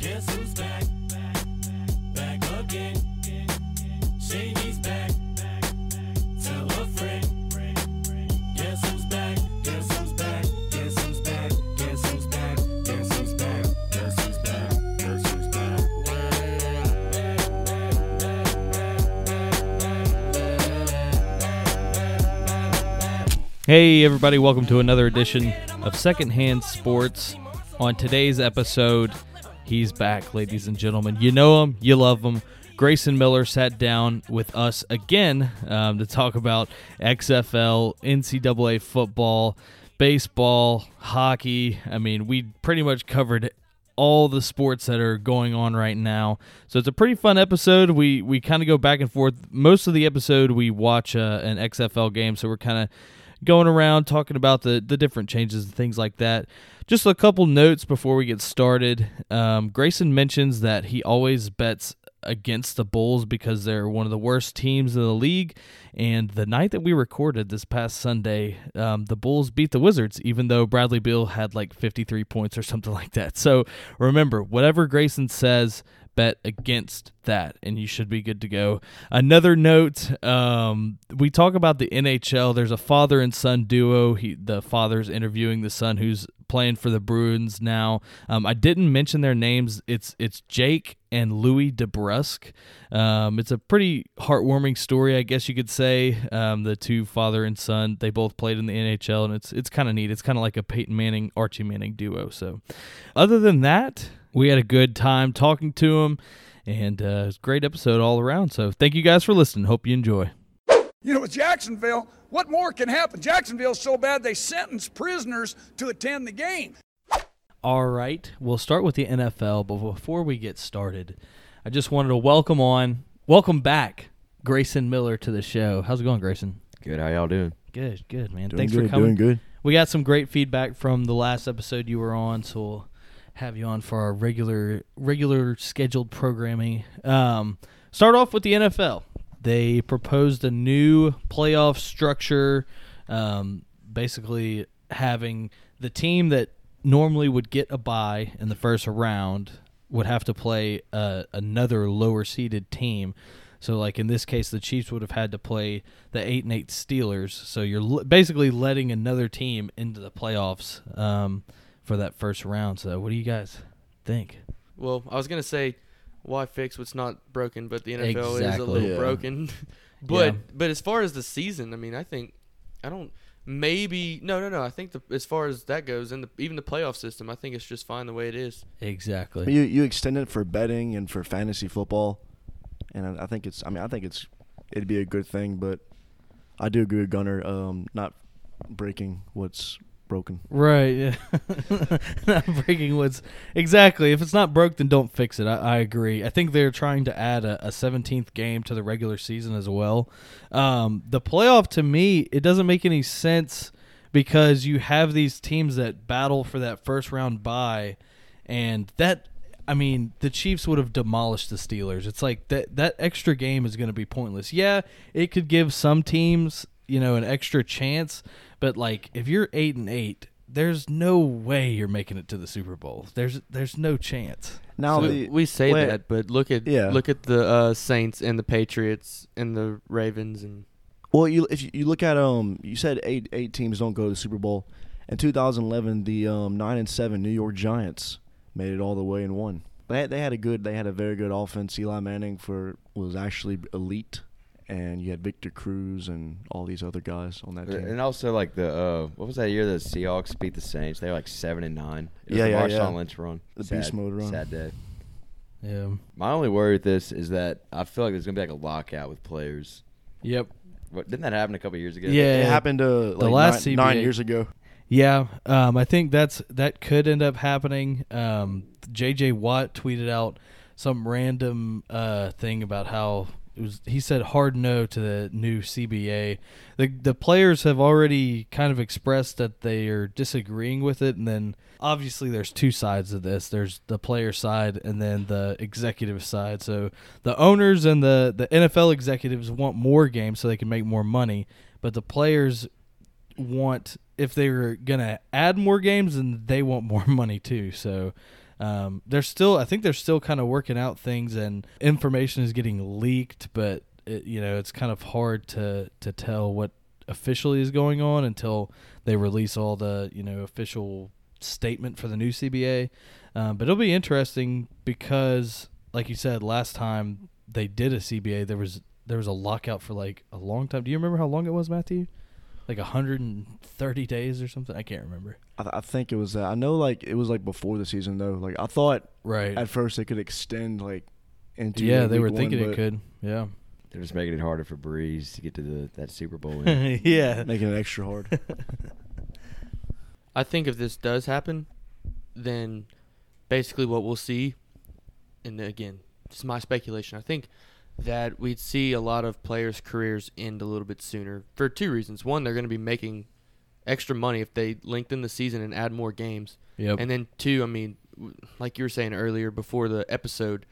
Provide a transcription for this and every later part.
Guess who's back? Back again. Shady's back. Tell a friend. Guess who's back? Guess who's back? Guess who's back? Guess who's back? Guess who's back? Guess who's back? Guess who's Hey, everybody, welcome to another edition of Secondhand Sports. On today's episode, he's back, ladies and gentlemen. You know him, you love him. Grayson Miller sat down with us again um, to talk about XFL, NCAA football, baseball, hockey. I mean, we pretty much covered all the sports that are going on right now. So it's a pretty fun episode. We we kind of go back and forth. Most of the episode we watch uh, an XFL game, so we're kind of going around talking about the the different changes and things like that. Just a couple notes before we get started. Um, Grayson mentions that he always bets against the Bulls because they're one of the worst teams in the league. And the night that we recorded this past Sunday, um, the Bulls beat the Wizards, even though Bradley Beal had like 53 points or something like that. So remember, whatever Grayson says, bet against that and you should be good to go another note um, we talk about the nhl there's a father and son duo he the father's interviewing the son who's playing for the bruins now um, i didn't mention their names it's it's jake and louis DeBrusk um, it's a pretty heartwarming story i guess you could say um, the two father and son they both played in the nhl and it's it's kind of neat it's kind of like a peyton manning archie manning duo so other than that we had a good time talking to him, and uh, it's a great episode all around. So thank you guys for listening. Hope you enjoy. You know, with Jacksonville, what more can happen? Jacksonville's so bad they sentence prisoners to attend the game. All right, we'll start with the NFL, but before we get started, I just wanted to welcome on, welcome back, Grayson Miller to the show. How's it going, Grayson? Good. How y'all doing? Good, good, man. Doing Thanks good, for coming. Doing good. We got some great feedback from the last episode you were on, so we'll have you on for our regular regular scheduled programming. Um, start off with the NFL. They proposed a new playoff structure, um, basically having the team that normally would get a bye in the first round would have to play uh, another lower seeded team. So, like in this case, the Chiefs would have had to play the eight and eight Steelers. So you're l- basically letting another team into the playoffs um, for that first round. So, what do you guys think? Well, I was gonna say, why fix what's not broken? But the NFL is a Exactly. little Yeah. broken. but Yeah. but as far as the season, I mean, I think I don't maybe no no no. I think the, as far as that goes, and the, even the playoff system, I think it's just fine the way it is. Exactly. You you extend it for betting and for fantasy football, and I, I think it's. I mean, I think it's. It'd be a good thing, but I do agree with Gunner. Um, not breaking what's broken. Right. Yeah. not breaking what's exactly. If it's not broke, then don't fix it. I, I agree. I think they're trying to add a, a 17th game to the regular season as well. Um, the playoff to me, it doesn't make any sense because you have these teams that battle for that first round bye, and that. I mean, the Chiefs would have demolished the Steelers. It's like that that extra game is going to be pointless. Yeah, it could give some teams, you know, an extra chance, but like if you're 8 and 8, there's no way you're making it to the Super Bowl. There's there's no chance. Now So the, we say wait, that, but look at Yeah. look at the uh, Saints and the Patriots and the Ravens and Well, you if you, you look at um, you said eight eight teams don't go to the Super Bowl. In 2011, the um nine and seven New York Giants made it all the way and won. They had, they had a good they had a very good offense. Eli Manning for was actually elite, and you had Victor Cruz and all these other guys on that team. And also like the uh, what was that year the Seahawks beat the Saints? They were like seven and nine. It was Yeah, the yeah, Marshawn yeah. Lynch run. The sad, beast mode run. Sad day. Yeah. My only worry with this is that I feel like there's gonna be like a lockout with players. Yep. What didn't that happen a couple years ago? Yeah. it happened uh, like last nine, nine years ago. Yeah, um, I think that's that could end up happening. Um, J.J. Watt tweeted out some random uh, thing about how it was. He said hard no to the new CBA. The the players have already kind of expressed that they are disagreeing with it, and then obviously there's two sides of this. There's the player side and then the executive side. So the owners and the the NFL executives want more games so they can make more money, but the players want if they were gonna add more games, then they want more money too. So Um, they're still, I think they're still kind of working out things, and information is getting leaked, but it, you know it's kind of hard to to tell what officially is going on until they release all the you know official statement for the new CBA. Um, but it'll be interesting because, like you said, last time they did a CBA, there was there was a lockout for like a long time. Do you remember how long it was, Matthew? Like 130 days or something. I can't remember. I, th- I think it was that. I know like it was like before the season though. Like I thought Right. at first they could extend like into yeah, they week were one, thinking it could. Yeah. They're just making it harder for Brees to get to the that Super Bowl. yeah. making it extra hard. I think if this does happen, then basically what we'll see, and again, this is my speculation. I think that we'd see a lot of players' careers end a little bit sooner for two reasons. One, they're going to be making extra money if they lengthen the season and add more games. Yep. And then two, I mean, like you were saying earlier before the episode,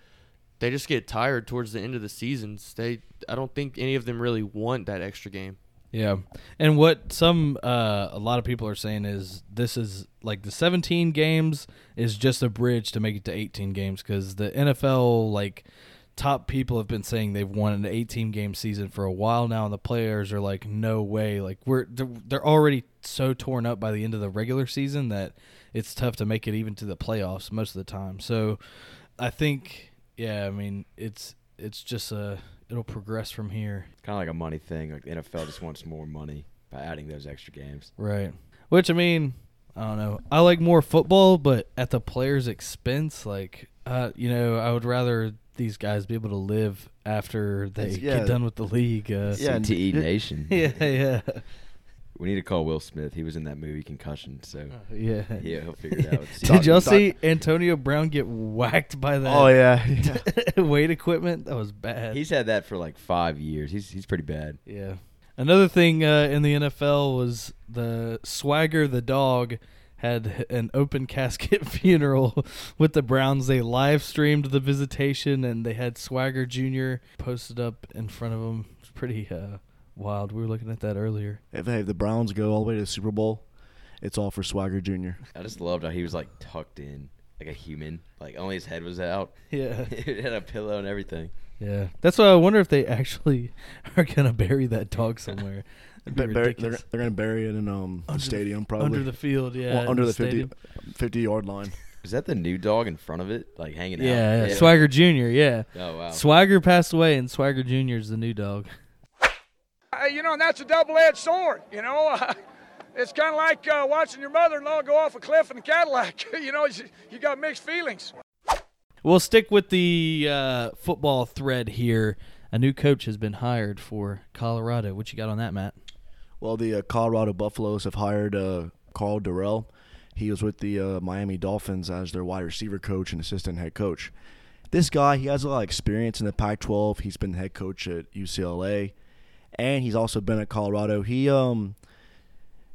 they just get tired towards the end of the seasons. They, I don't think any of them really want that extra game. Yeah, and what some uh, a lot of people are saying is this is like the 17 games is just a bridge to make it to 18 games because the NFL like top people have been saying they've won an 18 game season for a while now, and the players are like, no way, like we're they're, they're already so torn up by the end of the regular season that it's tough to make it even to the playoffs most of the time. So I think, yeah, I mean it's it's just a it'll progress from here. kind of like a money thing. Like the NFL just wants more money by adding those extra games. Right. Which I mean, I don't know. I like more football, but at the player's expense. Like, uh, you know, I would rather these guys be able to live after they It's- yeah. get done with the league. Uh, Yeah, and CTE it- Nation. yeah, yeah, We need to call Will Smith. He was in that movie Concussion, so yeah. yeah, he'll figure it out. Did y'all Doc- see Antonio Brown get whacked by that? oh yeah, yeah. weight equipment. That was bad. He's had that for like five years. He's he's pretty bad. Yeah. Another thing uh, in the NFL was the Swagger the dog had an open casket funeral with the Browns. They live streamed the visitation and they had Swagger Jr. posted up in front of them. It's pretty uh, wild. We were looking at that earlier. if, hey, if the Browns go all the way to the Super Bowl, it's all for Swagger Jr. I just loved how he was like tucked in like a human. Like only his head was out. Yeah. it had a pillow and everything. Yeah. That's why I wonder if they actually are going to bury that dog somewhere. That'd be Ba- they're, they're gonna bury it in um Under the- stadium probably Under the field, yeah. Well, under the, stadium. 50, 50 yard line. Is that the new dog in front of it, like hanging out? Yeah, yeah. Swagger Jr., yeah. Oh wow. Swagger passed away, and Swagger Jr. is the new dog. Uh, you know, and that's a double-edged sword. You know, uh, it's kind of like uh, watching your mother-in-law go off a cliff in a Cadillac. you know, you, you got mixed feelings. We'll stick with the uh, football thread here. A new coach has been hired for Colorado. What you got on that, Matt? Well, the uh, Colorado Buffaloes have hired uh, Karl Dorrell. He was with the uh, Miami Dolphins as their wide receiver coach and assistant head coach. This guy, he has a lot of experience in the Pac-12. He's been head coach at UCLA, and he's also been at Colorado. He um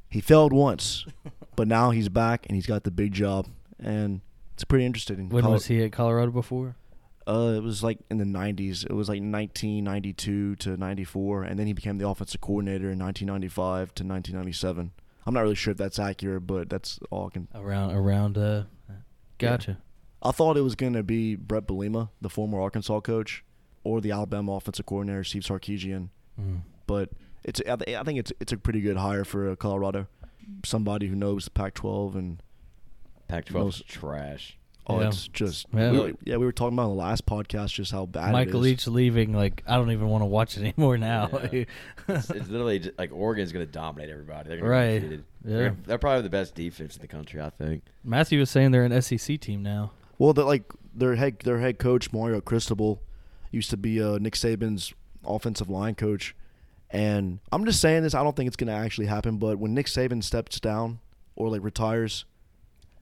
he failed once, but now he's back and he's got the big job, and it's pretty interesting. When Col- was he at Colorado before? Uh, it was like in the 90s. It was like 1992 to 94, and then he became the offensive coordinator in 1995 to 1997. I'm not really sure if that's accurate, but that's all I can. Around, around. Uh, gotcha. I thought it was going to be Bret Bielema, the former Arkansas coach, or the Alabama offensive coordinator Steve Sarkisian, Mm. but it's I thi- I think it's it's a pretty good hire for uh, Colorado. Somebody who knows the Pac-12 and Pac-12 is trash. Oh, Yeah. it's just Yeah. we were- yeah. We were talking about in the last podcast just how bad Michael it is. Leach leaving. Like, I don't even want to watch it anymore now. Yeah. It's, it's literally just, like Oregon's going to dominate everybody. They're gonna Right. Be. Yeah. They're, they're probably the best defense in the country, I think. Matthew was saying they're an SEC team now. Well, the, like their head their head coach Mario Cristobal used to be uh, Nick Saban's offensive line coach, and I'm just saying this. I don't think it's gonna actually happen, but when Nick Saban steps down or like retires,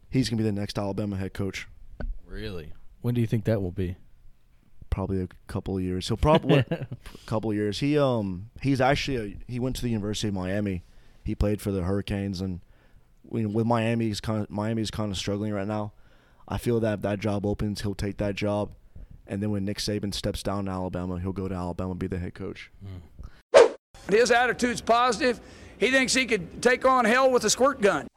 he's gonna be the next Alabama head coach. Really? When do you think that will be? Probably a couple of years. He'll probably a couple of years. He um he's actually a, he went to the University of Miami. He played for the Hurricanes, and when- with Miami, he's kind of Miami's kind of struggling right now. I feel that if that job opens, he'll take that job, and then when Nick Saban steps down to Alabama, he'll go to Alabama and be the head coach. His attitude's positive. He thinks he could take on hell with a squirt gun.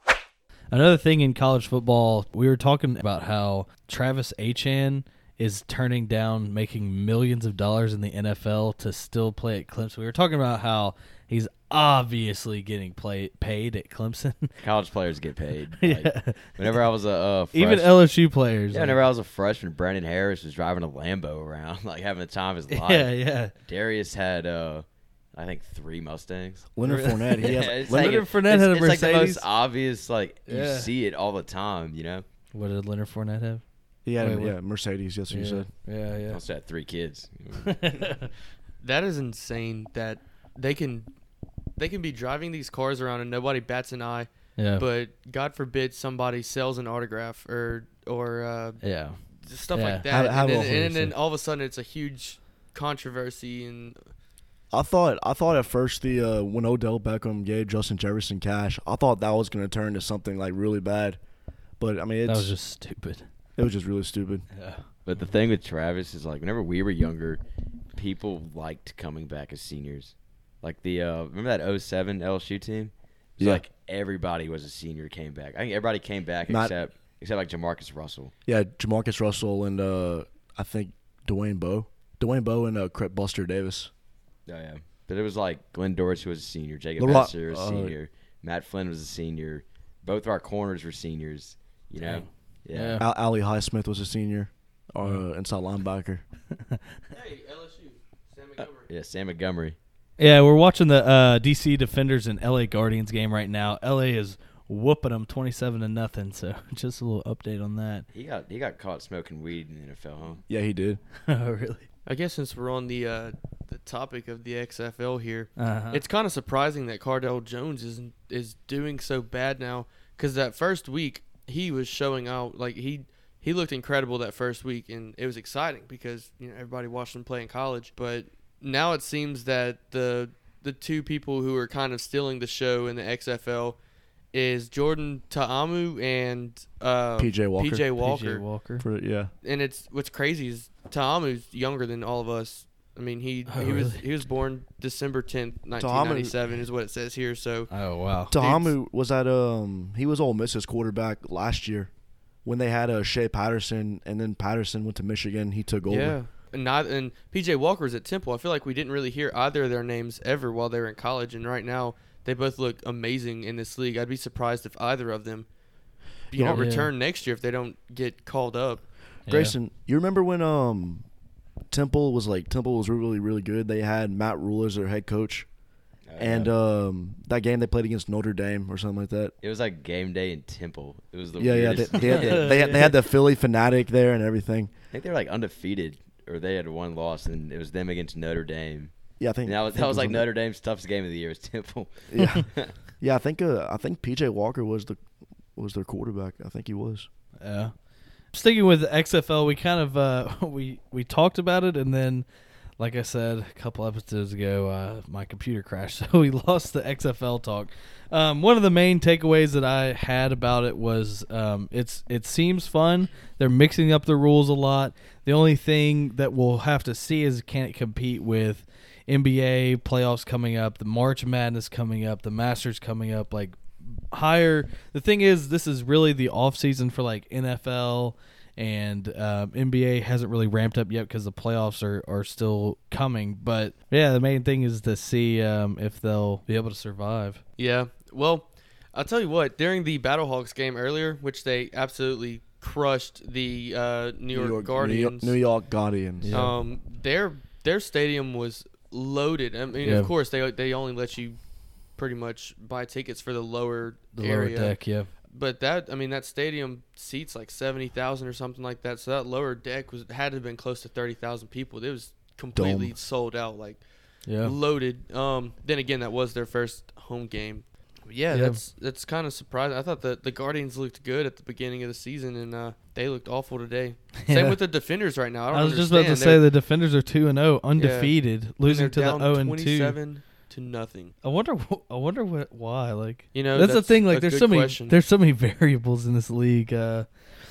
Another thing in college football, we were talking about how Travis Etienne is turning down making millions of dollars in the NFL to still play at Clemson. We were talking about how he's obviously getting play, paid at Clemson. College players get paid. Like, yeah. Whenever I was a uh, Even LSU players. yeah, whenever I was a freshman, Brandon Harris was driving a Lambo around, like having the time of his life. yeah, yeah. Darius had, uh, I think, three Mustangs. Leonard Fournette. He has, it's Leonard like, Fournette had a Mercedes. it's like the Mercedes. most obvious. Like Yeah. you see it all the time. You know, What did Leonard Fournette have? he had Wait, what? yeah Mercedes. That's what yeah. you said. Yeah, yeah. also had three kids. That is insane that they can they can be driving these cars around and nobody bats an eye, yeah. but God forbid somebody sells an autograph or or uh, yeah. stuff Yeah. like that, How- how and, then, and then all of a sudden it's a huge controversy and I thought I thought at first the uh, when Odell Beckham gave Justin Jefferson cash, I thought that was going to turn to something like really bad. But I mean, it's, That was just stupid. it was just really stupid. Yeah. But the thing with Travis is like whenever we were younger, people liked coming back as seniors. Like the uh remember that 07 LSU team? It was Yeah. like everybody was a senior came back. I think everybody came back Not- except except like Jamarcus Russell. Yeah, Jamarcus Russell and uh, I think Dwayne Bowe, Dwayne Bowe and uh, Crep Buster Davis. Oh yeah. But it was like Glenn Dorsey was a senior, Jacob LeBron- Besser was a uh, senior, Matt Flynn was a senior. Both of our corners were seniors, you know. Dang. Yeah. Yeah. Al- Ali Highsmith was a senior, uh, inside linebacker. hey LSU Sam Uh, yeah, Sam Montgomery. Yeah, we're watching the uh, DC Defenders and LA Guardians game right now. LA is whooping them twenty-seven to nothing. So just a little update on that. He got he got caught smoking weed in the NFL, huh? Yeah, he did. oh, really? I guess since we're on the uh, the topic of the XFL here, Uh-huh. it's kind of surprising that Cardale Jones is is doing so bad now. Because that first week he was showing out like he he looked incredible that first week, and it was exciting because you know everybody watched him play in college. But now it seems that the the two people who are kind of stealing the show in the XFL is Jordan Ta'amu and uh, PJ Walker. PJ Walker. PJ Walker. For, yeah, and it's what's crazy is Ta'amu's younger than all of us. I mean, he Oh, he was he was born December tenth, nineteen ninety seven, is what it says here. So Oh wow. Ta'amu was at um he was Ole Miss's quarterback last year when they had uh, Shea Patterson and then Patterson went to Michigan. He took over. yeah, and not and PJ Walker's at Temple. I feel like we didn't really hear either of their names ever while they were in college, and right now they both look amazing in this league. I'd be surprised if either of them, you know, Yeah. return next year if they don't get called up. Grayson, you remember when um Temple was like Temple was really really good. They had Matt Rhule as their head coach, Oh, and um that game they played against Notre Dame or something like that. it was like game day in Temple. It was the yeah, yeah. They, they, had the, they, had, they had the Phillie Phanatic there and everything. I think they were like undefeated, or they had one loss, and it was them against Notre Dame. Yeah, I think And that was think that was like on Notre Dame's toughest game of the year. Was Temple. Yeah, yeah. I think uh, I think PJ Walker was the was their quarterback. I think he was. Yeah. Sticking with the XFL, we kind of uh, we we talked about it, and then, like I said a couple episodes ago, uh, my computer crashed, so we lost the XFL talk. Um, one of the main takeaways that I had about it was um, it's it seems fun. They're mixing up the rules a lot. The only thing that we'll have to see is can it compete with NBA playoffs coming up, the March Madness coming up, the Masters coming up, like higher. The thing is, this is really the off season for like NFL and um, NBA hasn't really ramped up yet because the playoffs are, are still coming. But yeah, the main thing is to see um, if they'll be able to survive. Yeah. Well, I'll tell you what. During the Battlehawks game earlier, which they absolutely crushed the uh, New, York, Guardians. New York, New York Guardians. Yeah. Um, their their stadium was loaded. I mean, Yeah. of course they they only let you pretty much buy tickets for the lower The area. lower deck, yeah. But that I mean that stadium seats like seventy thousand or something like that. So that lower deck was had to have been close to thirty thousand people. It was completely Dome. sold out, like Yeah. loaded. Um, then again, that was their first home game. But yeah, Yeah. that's that's kind of surprising. I thought the the Guardians looked good at the beginning of the season, and uh, they looked awful today. Yeah. Same with the Defenders right now. I, don't I was just about to understand. say They're- the defenders are two and zero, undefeated, losing they're to the zero and two. to nothing. I wonder. wh- I wonder what. Why? Like You know, that's, the thing. Like there's so many. question. There's so many variables in this league. Uh,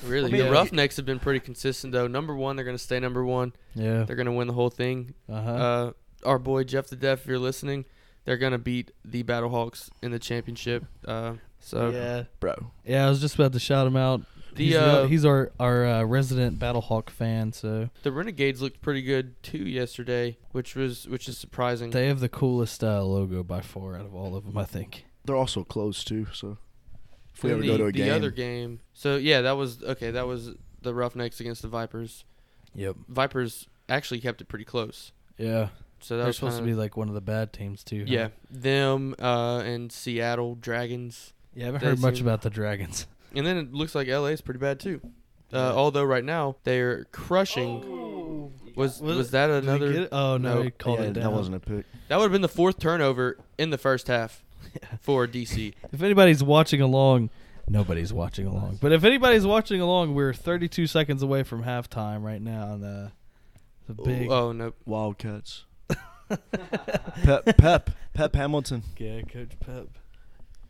really I mean, the yeah. Roughnecks have been pretty consistent though. Number one, they're going to stay number one. yeah. They're going to win the whole thing. Uh-huh. Uh, our boy Jeff the Def, if you're listening, they're going to beat the Battlehawks in the championship. Uh, so yeah. bro. Yeah. I was just about to shout him out. The he's, uh, he's our our uh, resident Battlehawk fan, so the Renegades looked pretty good too yesterday, which was which is surprising. they have the coolest uh, logo by far out of all of them. I think. They're also close too, so if we Then ever the, go to a the game, other game. So yeah, that was okay. That was the Roughnecks against the Vipers. Yep. Vipers actually kept it pretty close. Yeah. So that They're was supposed to kinda- be like one of the bad teams too. huh? yeah them uh, and Seattle Dragons. Yeah, I haven't heard much about the Dragons. And then it looks like LA is pretty bad too. Uh, Yeah. although right now they're crushing. Was was that another? get? Oh no, No. called yeah, it down. that wasn't a pick. That would have been the fourth turnover in the first half for DC. If anybody's watching along, nobody's watching along. But if anybody's watching along, we're 32 seconds away from halftime right now. And uh, the big Oh no, Wildcats. Pep, Pep, Pep Hamilton. yeah, Coach Pep.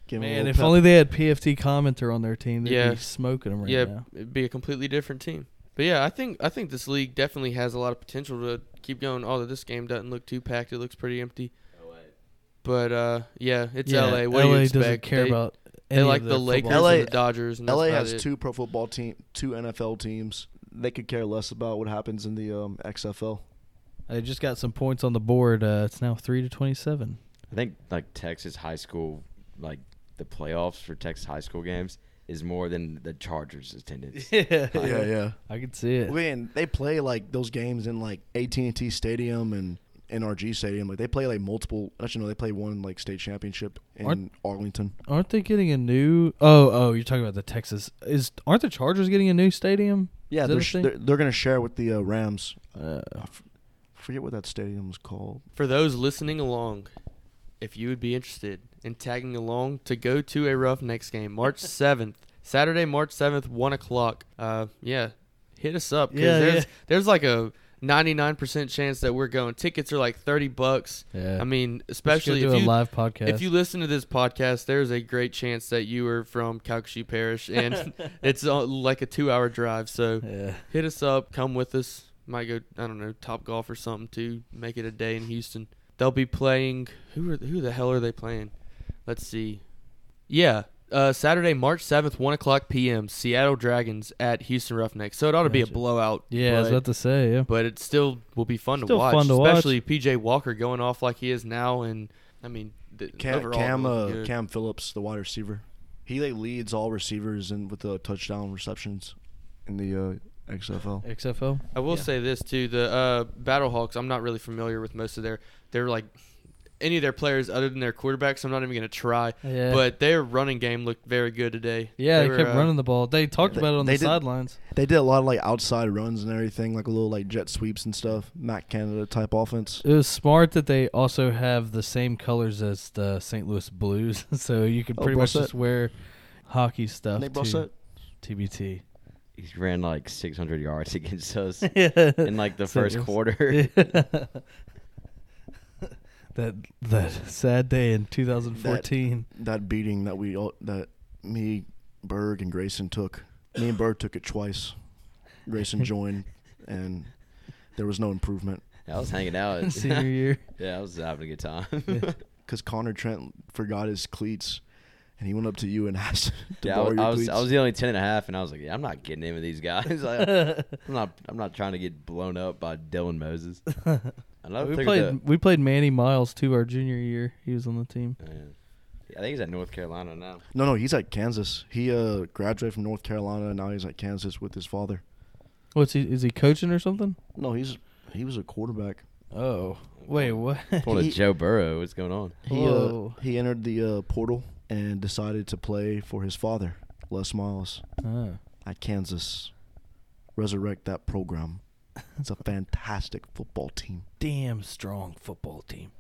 Give him a Man, little if pep. only they had PFT commenter on their team, they'd Yeah. be smoking them right yeah, now. it'd be a completely different team. But yeah, I think I think this league definitely has a lot of potential to keep going. Although this game doesn't look too packed, it looks pretty empty. But uh, yeah, it's yeah, LA. What do LA you doesn't care they, about. They any like of the their Lakers football. LA and the Dodgers. And that's LA about has it. two pro football team, two NFL teams. They could care less about what happens in the um, XFL. They just got some points on the board. Uh, it's now three to twenty-seven. I think like Texas high school, like the playoffs for Texas high school games is more than the Chargers attendance. yeah, Yeah, yeah. I can see it. Man, they play like those games in like AT&T Stadium and NRG Stadium. Like they play like multiple. Actually, no, they play one like state championship in Aren't- Arlington. Aren't they getting a new? Oh, oh, you're talking about the Texas. Is aren't the Chargers getting a new stadium? Yeah, they're, sh- they're they're gonna share with the uh, Rams. Uh, I f- forget what that stadium's called. For those listening along, if you would be interested in tagging along to go to a Roughnecks game, March seventh, Saturday, March seventh, one o'clock. Uh, yeah, hit us up. 'cause Yeah, there's, yeah. there's like a ninety nine percent chance that we're going. Tickets are like thirty bucks. yeah. I mean, especially go if do a you live podcast. if you listen to this podcast, there's a great chance that you are from Calcasieu Parish, and it's uh, like a two hour drive. So yeah. hit us up, come with us. Might go, I don't know, Top Golf or something too. Make it a day in Houston. They'll be playing. Who are who the hell are they playing? Let's see. Yeah, uh, Saturday, March seventh, one o'clock p.m. Seattle Dragons at Houston Roughnecks. So it ought to be a blowout. Yeah, I was about to say. Yeah. but it still will be fun Still to watch. fun to watch. especially PJ Walker going off like he is now, and I mean, the, Cam overall, Cam, uh. Cam Phillips, the wide receiver. He like leads all receivers and with the touchdown receptions in the uh, XFL. XFL. I will Yeah. say this too: the uh, Battlehawks. I'm not really familiar with most of their. They're like any of their players other than their quarterbacks. I'm not even going to try. Yeah. But their running game looked very good today. yeah, they, were, kept uh, running the ball. They talked They- about it on they the did- sidelines. They did a lot of like outside runs and everything, like a little like jet sweeps and stuff. Matt Canada type offense. It was smart that they also have the same colors as the St. Louis Blues, so you could Oh, pretty much Brossette. just wear hockey stuff Nick too. Brossette. TBT. He ran like 600 yards against us yeah. in like the So first was- quarter. that that sad day in 2014. That beating that we all that me, Berg, and Grayson took. Me and Berg took it twice. Grayson joined, and there was no improvement I was hanging out. Senior year. yeah, I was having a good time. because Connor Trent forgot his cleats, and he went up to you and asked to yeah, I, borrow was- your I was cleats. I was the only 10 and a half, and I was like, yeah, I'm not getting in with these guys. Like, I'm not I'm not trying to get blown up by Dylan Moses. Another we played with we played Manny Miles too our junior year. He was on the team. the- yeah. I think he's at North Carolina now. no, no, he's at Kansas. He uh graduated from North Carolina, and now he's at Kansas with his father. What's he? Is he coaching or something? No, he's he was a quarterback. Oh, wait, what? Pulling He- a Joe Burrow. What's going on? He uh, he entered the uh, portal and decided to play for his father, Les Miles, Ah. at Kansas. Resurrect that program. It's a fantastic football team. damn strong football team.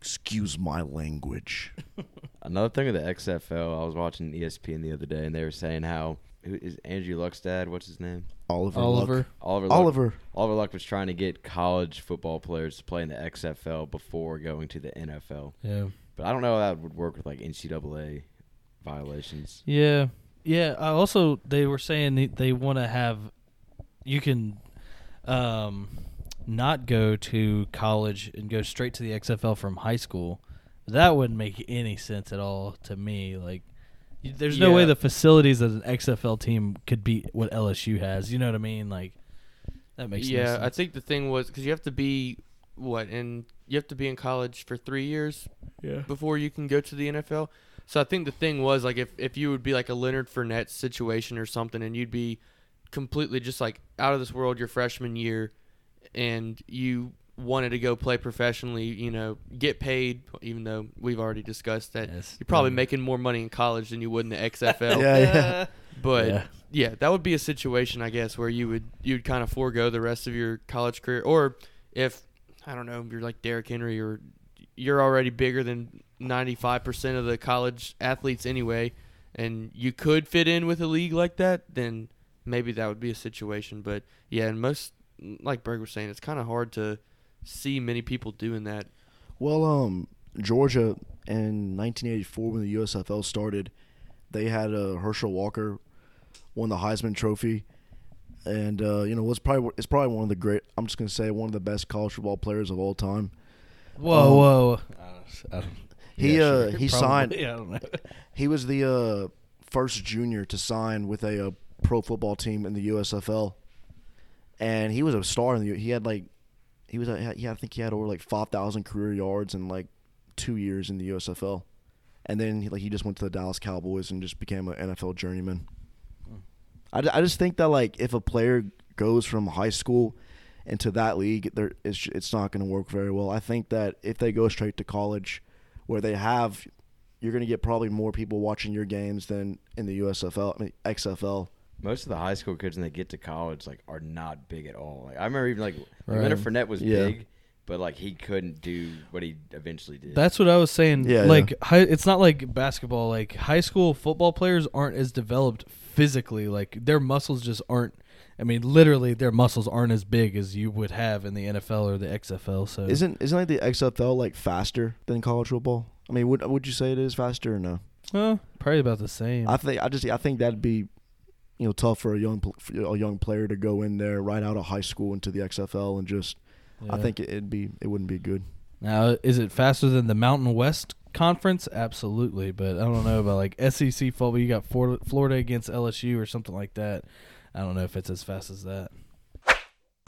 Excuse my language. Another thing with the XFL, I was watching ESPN the other day, and they were saying how who is Andrew Luck's dad? What's his name? Oliver. Oliver. Luck. Oliver. Luck, Oliver. Oliver Luck was trying to get college football players to play in the XFL before going to the NFL. Yeah. But I don't know how that would work with like NCAA violations. Yeah. Yeah. I also they were saying they- they want to have you can um not go to college and go straight to the XFL from high school. That wouldn't make any sense at all to me. Like There's no way the facilities as an XFL team could beat what LSU has. You know what I mean? Like that makes no yeah, I think the thing was because you have to be what and you have to be in college for three years yeah. before you can go to the NFL. So I think the thing was like if if you would be like a Leonard Fournette situation or something, and you'd be completely just like out of this world your freshman year, and you wanted to go play professionally, you know, get paid, even though we've already discussed that Yes. you're probably Um, making more money in college than you would in the XFL. Yeah, yeah. But Yeah. yeah. that would be a situation I guess where you would you'd kind of forego the rest of your college career, or if I don't know, you're like Derrick Henry, or you're already bigger than 95% of the college athletes anyway, and you could fit in with a league like that, then maybe that would be a situation. But yeah, and most like Berg was saying, it's kind of hard to see many people doing that. Well, um, Georgia in 1984 when the USFL started, they had uh, Herschel Walker won the Heisman Trophy, and uh, you know was probably it's probably one of the great. I'm just gonna say one of the best college football players of all time. Whoa, Um, whoa. I don't, He, yeah, uh, sure. he Probably. signed- Yeah, I don't know. He was the uh, first junior to sign with a, uh pro football team in the USFL, and he was a star. In the, he had like he was a, he had, I think he had over like five thousand career yards in like two years in the USFL, and then he, like he just went to the Dallas Cowboys and just became an NFL journeyman. I, I just think that like if a player goes from high school into that league, there it's it's not going to work very well. I think that if they go straight to college, where they have, you're going to get probably more people watching your games than in the USFL, I mean, XFL. Most of the high school kids when they get to college like are not big at all. Like I remember even like, like Right. Leonard Fournette was Yeah. big, but like he couldn't do what he eventually did. That's what I was saying. Yeah, like High, it's not like basketball. Like high school football players aren't as developed physically. Like their muscles just aren't. I mean, literally, their muscles aren't as big as you would have in the NFL or the XFL. So Isn't isn't like the XFL like faster than college football? I mean, would would you say it is faster or no? well, probably about the same. I think I just I think that'd be, you know, tough for a young for a young player to go in there right out of high school into the XFL and just. I think it, it'd be it wouldn't be good. Now, is it faster than the Mountain West Conference? Absolutely, but I don't know about like SEC football. You got Florida, against LSU or something like that. I don't know if it's as fast as that.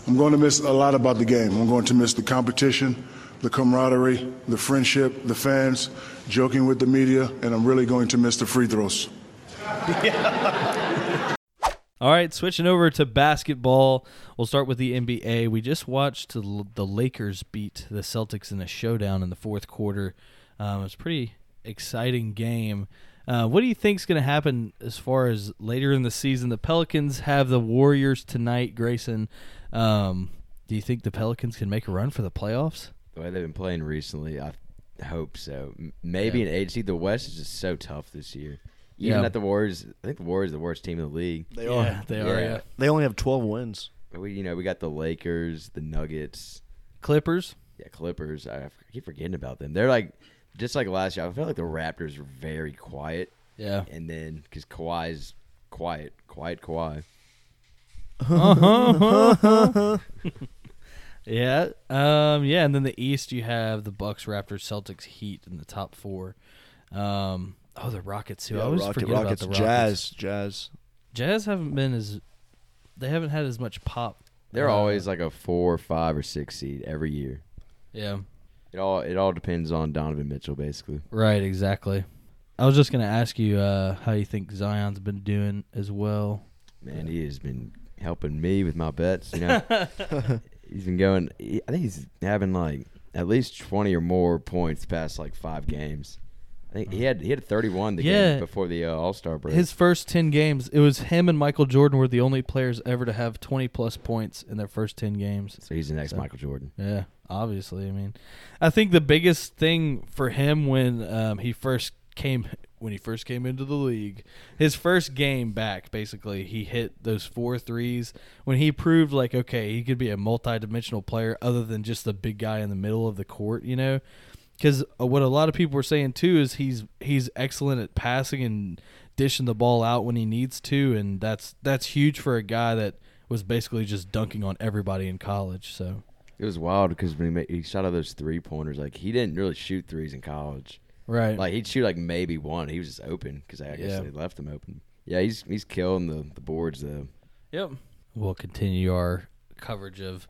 I'm going to miss a lot about the game. I'm going to miss the competition, the camaraderie, the friendship, the fans, joking with the media, and I'm really going to miss the free throws. Yeah. All right, switching over to basketball. We'll start with the NBA. We just watched the Lakers beat the Celtics in a showdown in the fourth quarter. Um, it was a pretty exciting game. Uh, what do you think is going to happen as far as later in the season? The Pelicans have the Warriors tonight, Grayson. Um, do you think the Pelicans can make a run for the playoffs? the way they've been playing recently. I hope so. Maybe Yeah. an eight seed. The West is just so tough this year. Even Yeah. at the Warriors, I think the Warriors are the worst team in the league. They yeah, they are. Yeah. Yeah. They only have 12 wins. We, you know, we got the Lakers, the Nuggets, Clippers. yeah, Clippers. I keep forgetting about them. They're like, just like last year. I feel like the Raptors are very quiet, Yeah. and then because Kawhi's quiet, quiet Kawhi. Yeah. Um. Yeah. And then the East, you have the Bucks, Raptors, Celtics, Heat in the top four. Um. Oh, the Rockets too. I always Rocket- forget Rockets, about the Rockets. Jazz, Jazz. Jazz haven't been as. They haven't had as much pop. They're Uh, always like a four, five, or six seed every year. Yeah. It all it all depends on Donovan Mitchell, basically. Right. Exactly. I was just gonna ask you uh, how you think Zion's been doing as well. Man, he has been helping me with my bets. You know, he's been going. I think he's having like at least twenty or more points past like five games. I think he had he had thirty one the Yeah. game before the uh, All Star break. His first ten games, it was him and Michael Jordan were the only players ever to have twenty plus points in their first ten games. so he's the next So- Michael Jordan. Yeah, obviously. I mean, I think the biggest thing for him when um, he first came when he first came into the league, his first game back, basically, he hit those four threes when he proved like okay, he could be a multi-dimensional player other than just the big guy in the middle of the court, you know. Because what a lot of people were saying too is he's he's excellent at passing and dishing the ball out when he needs to, and that's that's huge for a guy that was basically just dunking on everybody in college. So It was wild because when he made, he shot all those three pointers, like he didn't really shoot threes in college. Right. Like he'd shoot like maybe one. He was just open because I guess Yeah. they left him open. Yeah, he's he's killing the the boards though. Yep. We'll continue our coverage of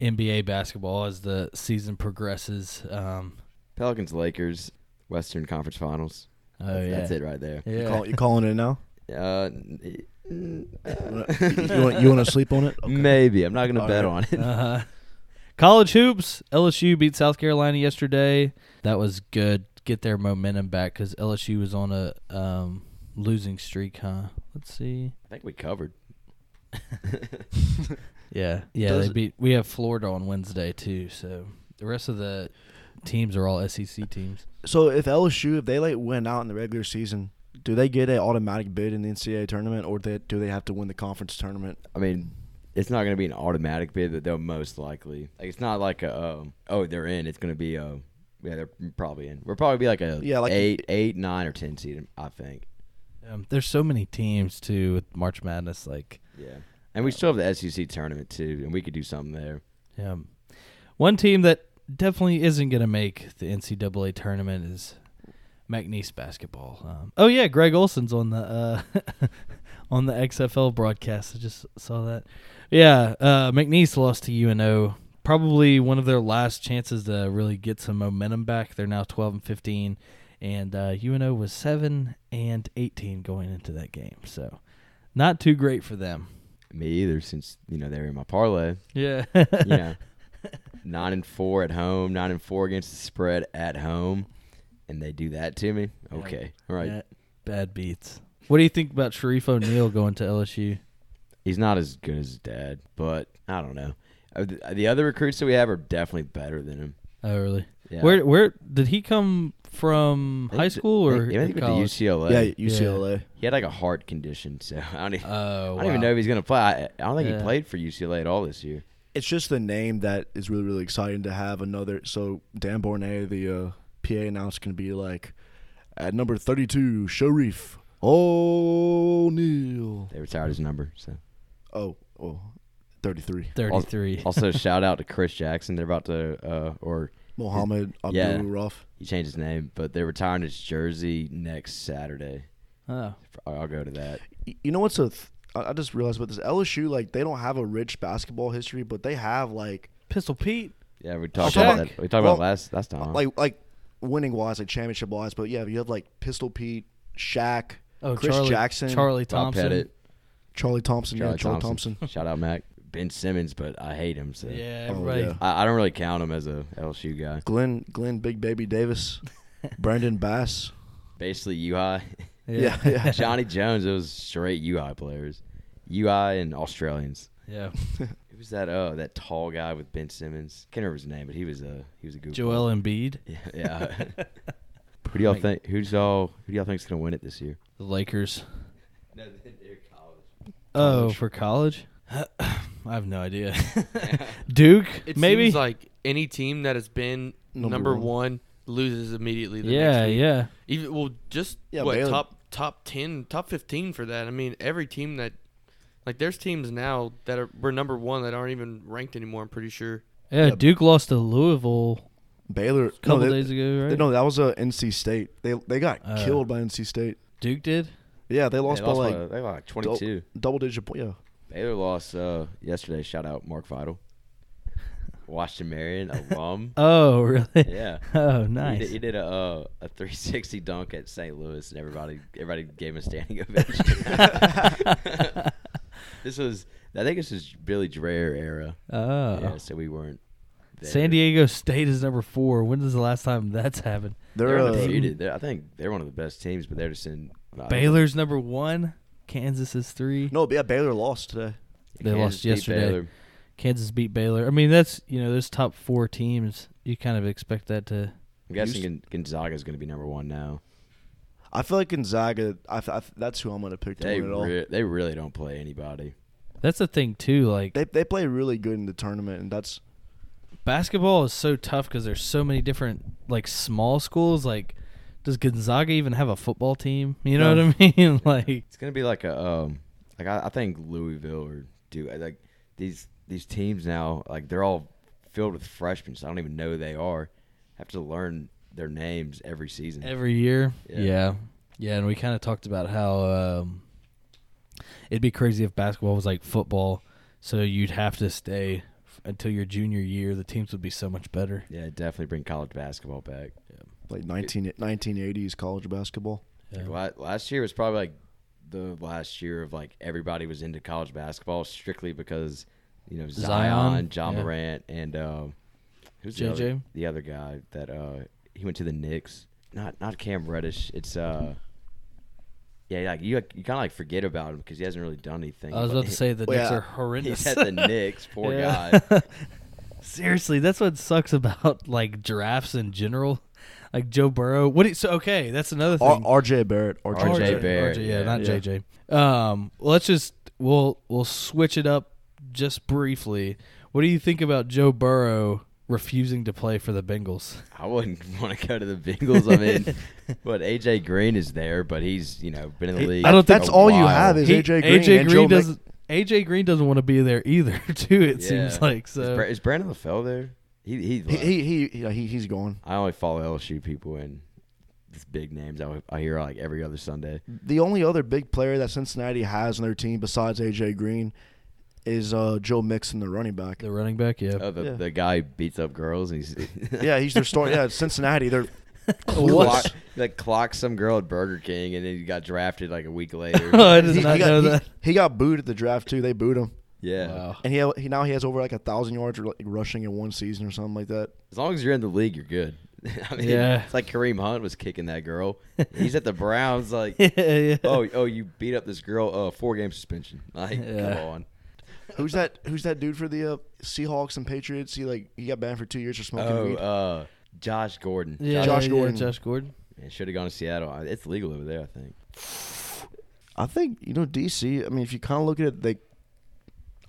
NBA basketball as the season progresses. Um, Pelicans Lakers Western Conference Finals. oh that's, yeah, that's it right there. You, Yeah. call, you calling it now? Uh, n- n- you want you want to sleep on it? Okay. Maybe I'm not gonna bet right. on it. Uh-huh. College hoops. LSU beat South Carolina yesterday. That was good. Get their momentum back because LSU was on a um, losing streak, huh? Let's see. I think we covered. Yeah, yeah. Does they beat. We have Florida on Wednesday too. So the rest of the teams are all SEC teams. So if LSU if they like win out in the regular season, do they get an automatic bid in the NCAA tournament, or they, do they have to win the conference tournament? I mean, it's not going to be an automatic bid, but they'll most likely. Like, it's not like a um, oh they're in. It's going to be a yeah they're probably in. We're probably be like a Yeah, like- eight, eight, nine, or ten seed. I think. Um, there's so many teams too with March Madness. Like, Yeah, and we still have the SEC tournament too, and we could do something there. Yeah, one team that definitely isn't going to make the NCAA tournament is McNeese basketball. Um, oh yeah, Greg Olsen's on the uh, on the XFL broadcast. I just saw that. Yeah, uh, McNeese lost to UNO. Probably one of their last chances to really get some momentum back. They're now 12 and 15, and uh, UNO was 7 and 18 going into that game. So, not too great for them. Me either, since you know they're in my parlay. Yeah. know, nine and four at home, nine and four against the spread at home, and they do that to me. Okay, all right. Bad, bad beats. What do you think about Shareef O'Neal going to LSU? He's not as good as his dad, but I don't know. Uh, The the other recruits that we have are definitely better than him. Oh, really? Yeah. Where where did he come from? Think High school or I think, I think he went college? to UCLA. yeah, UCLA. He had like a heart condition, so I don't, even, Oh, I don't even know if he's gonna play. I, I don't think Yeah. he played for UCLA at all this year. It's just the name that is really really exciting to have another. So Dan Bornay, the uh, PA announcer, can be like at number thirty-two, Shareef O'Neal. They retired his number. So Oh, oh, 33. Thirty-three. also shout out to Chris Jackson. They're about to uh, or Mohammed Yeah. Abdul-Rauf. he changed his name, but they're retiring his jersey next Saturday. oh, I'll go to that. You know what's a? Th- I I just realized about this LSU. Like they don't have a rich basketball history, but they have like Pistol Pete. Yeah, we talked Shaq? about that. We talked Well, about last last time. like like winning wise, like championship wise. But yeah, you have like Pistol Pete, Shaq, Oh, Chris Charlie, Jackson, Charlie Bob Thompson. Pettit, Charlie Thompson, Charlie yeah, Charlie Thompson. Thompson. Shout out Mac. Ben Simmons, but I hate him. So Yeah, Oh, everybody. yeah. I, I don't really count him as a LSU guy. Glenn Glenn Big Baby Davis, Brandon Bass. Basically, UI. Yeah, yeah. Johnny Jones. It was straight UI players, UI and Australians. Yeah. Who was that? Oh, that tall guy with Ben Simmons. Can't remember his name, but he was a he was a good. Joel Embiid. Yeah. yeah. who do y'all think? Who's all? Who do y'all think's gonna win it this year? The Lakers. No, they're college. Oh, College. for college? I have no idea. Duke, It maybe. seems like any team that has been Number number, one. one. Loses immediately. The yeah, next week. yeah. Even well, just Yeah, what Baylor- top top ten, top fifteen for that. I mean, every team that like there's teams now that are were number one that aren't even ranked anymore. I'm pretty sure. Yeah, Yeah. Duke lost to Louisville Baylor. a couple no, they, days ago, right? they- no, that was a NC State. They they got Oh. killed by NC State. Duke did. Yeah, they lost they by lost like by, they lost like 22. double digit point. Yeah, Baylor lost uh, yesterday. Shout out Mark Vidal. Washington Marion alum. Oh, really? yeah. Oh, He nice. did, he did a uh, a 360 dunk at St. Louis, and everybody everybody gave him a standing ovation. this was, I think this was Billy Dreher era. Oh. Yeah, so we weren't. There. San Diego State is number four. When is the last time that's happened? they're, They're uh, undefeated. They're, I think they're one of the best teams, but they're just in. I Baylor's number one. Kansas is three. no, yeah, Baylor lost today. They Kansas lost yesterday. Baylor. Kansas beat Baylor. I mean, that's you know those top four teams. You kind of expect that to. I'm guessing Gonzaga is going to be number one now. I feel like Gonzaga. I, I that's who I'm gonna pick to They win it all. re- they really don't play anybody. That's the thing too. Like They they play really good in the tournament, and that's basketball is so tough because there's so many different like small schools. Like, does Gonzaga even have a football team? You know No. what I mean? like, It's gonna be like a um like I, I think Louisville or Duke like these these teams now like they're all filled with freshmen. So I don't even know who they are. Have to learn their names every season. every year. Yeah. Yeah, yeah, and we kind of talked about how um, it'd be crazy if basketball was like football, so you'd have to stay f- until your junior year. The teams would be so much better. yeah, definitely bring college basketball back. Like 19, 1980s college basketball. Yeah. Like, last year was probably like the last year of like everybody was into college basketball strictly because you know Zion, Zion, John yeah. Morant, and um, who's the JJ? other, the other guy that uh, he went to the Knicks. Not not Cam Reddish. It's uh. Yeah, like you, you kind of like forget about him because he hasn't really done anything. I was about to say the Well, Knicks yeah. are horrendous. he's at the Knicks. Poor Yeah. guy. Seriously, that's what sucks about like drafts in general. Like Joe Burrow. What? you- So okay, that's another R- thing. RJ Barrett. RJ, RJ Barrett. Barrett, RJ, yeah, yeah. not Yeah. JJ. Um, let's just we'll we'll switch it up just briefly. What do you think about Joe Burrow refusing to play for the Bengals? I wouldn't want to go to the Bengals. I mean, but AJ Green is there, but he's you know been in the league. I don't think- That's a all you have is He- AJ Green. AJ and Green Joe doesn't. AJ Green doesn't want to be there either. Too. It Yeah. seems like Is, so. Bra- is Brandon LaFell there? He he. He, he, he, yeah, he, he's gone. I only follow LSU people and these big names. I, I hear like every other Sunday. The only other big player that Cincinnati has on their team besides AJ Green is uh, Joe Mixon, the running back. the running back, yeah. Oh, the Yeah. the guy beats up girls and he's yeah, he's their story. Yeah, Cincinnati. They're clock, like clocks some girl at Burger King and then he got drafted like a week later. Oh, I did he, not he got, know he- that. He, got booed at the draft too. They booed him, yeah. Wow. and he, he now he has over like a thousand yards like, rushing in one season or something like that. As long as you're in the league, you're good. I mean, Yeah. It's like Kareem Hunt was kicking that girl. He's at the Browns like yeah, yeah. oh, oh, you beat up this girl. Uh, four game suspension. Like, Yeah. come on. Who's that? Who's that dude for the uh, Seahawks and Patriots? He like he got banned for two years for smoking Oh, weed. uh, Josh Gordon. Yeah, Josh yeah, Gordon. Josh Gordon. should have gone to Seattle. It's legal over there, I think. I think you know DC. I mean, if you kind of look at it, they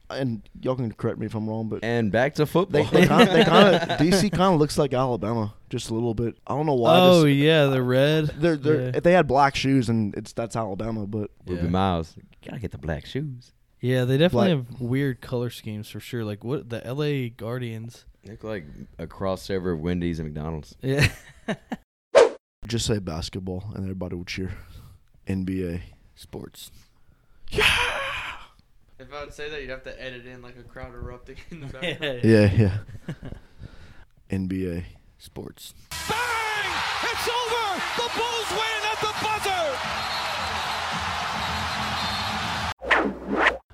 and y'all can correct me if I'm wrong, but And back to football. they kind of they kind of DC kind of looks like Alabama just a little bit. I don't know why. Oh this- yeah, the red. they're, they're, yeah. if they had black shoes and it's that's Alabama, but Ruby Miles. Gotta get the black shoes. Yeah, they definitely Black- have weird color schemes for sure. Like what the L.A. Guardians. Look like a crossover of Wendy's and McDonald's. Yeah. just say basketball and everybody will cheer. NBA. Sports. If I would say that, you'd have to edit in like a crowd erupting in the background. Yeah, yeah. NBA. Sports. Bang! It's over! The Bulls win at the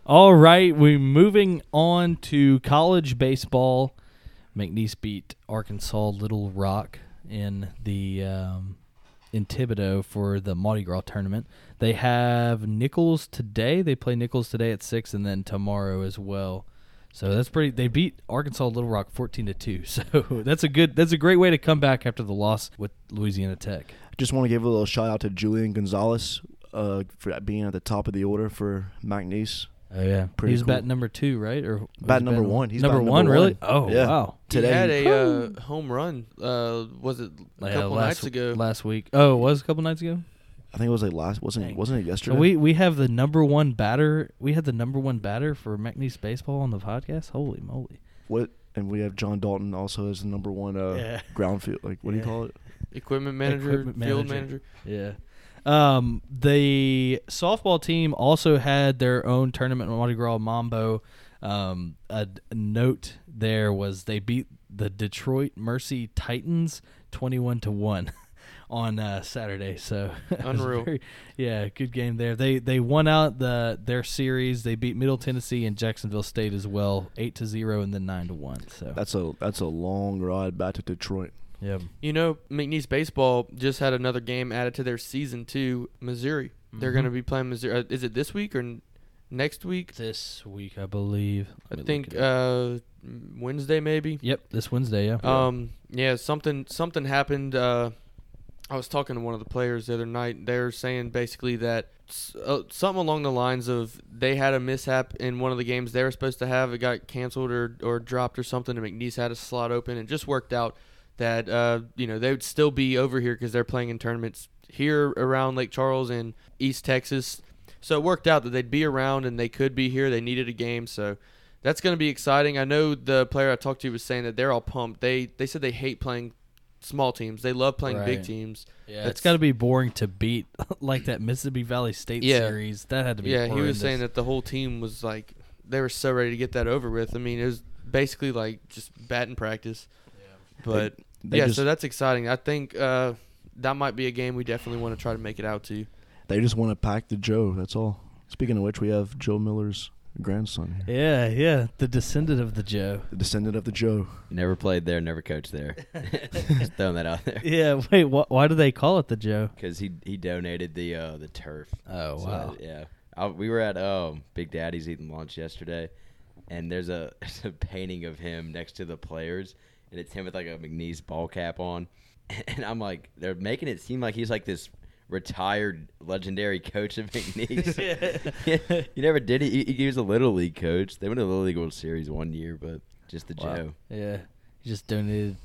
All right, we're moving on to college baseball. McNeese beat Arkansas Little Rock in the um, in Thibodaux for the Mardi Gras tournament. They have Nicholls today. They play Nicholls today at six, and then tomorrow as well. So that's pretty. They beat Arkansas Little Rock fourteen to two. So that's a good. That's a great way to come back after the loss with Louisiana Tech. I Just want to give a little shout out to Julian Gonzalez uh, for being at the top of the order for McNeese. Oh yeah, Pretty was cool. bat number two, right? Or Bat number batting- one. He's number batting one, number really? Oh Yeah. wow. He had a uh, home run. Uh, was it a Yeah, couple last, nights ago? Last week. Oh, it was a couple nights ago. I think it was like last. Wasn't Dang. wasn't it So yesterday? we we have the number one batter. We had the number one batter for McNeese baseball on the podcast. Holy moly! what? And we have John Dalton also as the number one uh, Yeah. ground field. Like what do you call it? Equipment manager, Equipment field manager. manager. Yeah. Um, the softball team also had their own tournament in Mardi Gras Mambo. Um, a note there was they beat the Detroit Mercy Titans twenty-one to one on uh, Saturday. So Unreal. very- yeah, good game there. They they won out the their series. They beat Middle Tennessee and Jacksonville State as well, eight to zero and then nine to one. So That's a that's a long ride back to Detroit. Yeah, You know, McNeese baseball just had another game added to their season two. Missouri. They're Mhm. going to be playing Missouri. Uh, is it this week or n- next week? this week I believe. I Let think uh, Wednesday maybe. Yep, this Wednesday. Yeah. Um, yeah, something something happened. Uh, I was talking to one of the players the other night. They're saying basically that s- uh, something along the lines of they had a mishap in one of the games they were supposed to have. It got canceled or or dropped or something. And McNeese had a slot open. and just worked out that uh, you know they would still be over here because they're playing in tournaments here around Lake Charles and East Texas. So it worked out that they'd be around and they could be here. They needed a game, so that's going to be exciting. I know the player I talked to was saying that they're all pumped. They they said they hate playing small teams. They love playing big teams. Yeah, That's- it's got to be boring to beat like that Mississippi Valley State Yeah. series. That had to be. Yeah, he was saying that the whole team was like they were so ready to get that over with. I mean, it was basically like just batting practice. Yeah. But They yeah, just, so that's exciting. I think uh, that might be a game we definitely want to try to make it out to. they just want to pack the Joe. That's all. Speaking of which, we have Joe Miller's grandson here, Yeah, yeah, the descendant of the Joe. the descendant of the Joe. Never played there, never coached there. Just throwing that out there. Yeah, wait, wh- why do they call it the Joe? Because he he donated the uh, the turf. Oh So, wow. yeah, I, we were at um, Big Daddy's eating lunch yesterday, and there's a there's a painting of him next to the players, and it's him with like a McNeese ball cap on, and I'm like, they're making it seem like he's like this retired legendary coach of McNeese. he never did it. He, he was a little league coach. They went to the Little League World Series one year, but just the Wow. Joe. Yeah, he just donated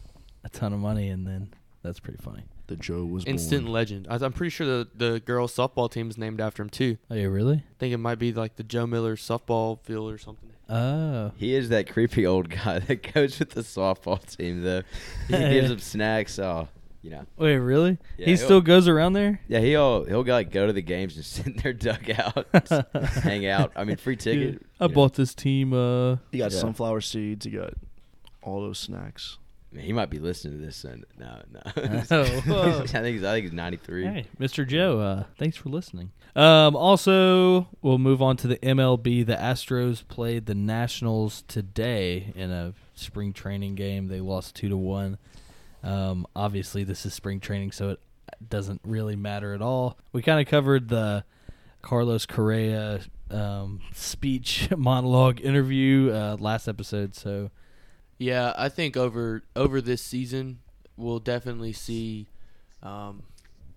a ton of money, and then that's pretty funny. The Joe was Instant born. legend. I, I'm pretty sure the the girls softball team is named after him too. Oh, yeah, really? I think it might be like the Joe Miller softball field or something. Oh, He is that creepy old guy that goes with the softball team, though. He gives them snacks. Oh, you know. wait, really? Yeah, he still goes around there? Yeah, he'll he'll like go to the games and sit in their dugout, hang out. I mean, free ticket. Dude, I know. bought this team. Uh, He got Yeah. sunflower seeds. He got all those snacks. Man, he might be listening to this. And no, no. Oh, whoa. I think he's I think he's ninety three. Hey, Mr. Joe, uh, thanks for listening. Um, also, we'll move on to the MLB. The Astros played the Nationals today in a spring training game. They lost two to one. Um, obviously, this is spring training, so it doesn't really matter at all. We kind of covered the Carlos Correa um, speech monologue interview uh, last episode, so Yeah, I think over over this season we'll definitely see um,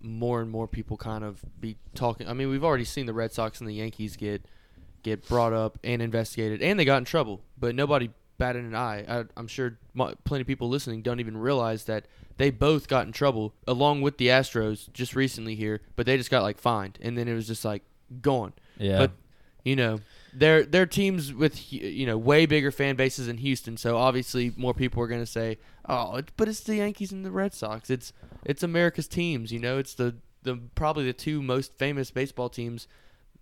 more and more people kind of be talking. I mean, we've already seen the Red Sox and the Yankees get get brought up and investigated, and they got in trouble, but nobody batted an eye. I, I'm sure plenty of people listening don't even realize that they both got in trouble along with the Astros just recently here, but they just got like fined, and then it was just like gone. yeah. But you know, they're they're teams with you know way bigger fan bases in Houston, so obviously more people are going to say, "Oh, it, but it's the Yankees and the Red Sox. It's it's America's teams. You know, it's the the probably the two most famous baseball teams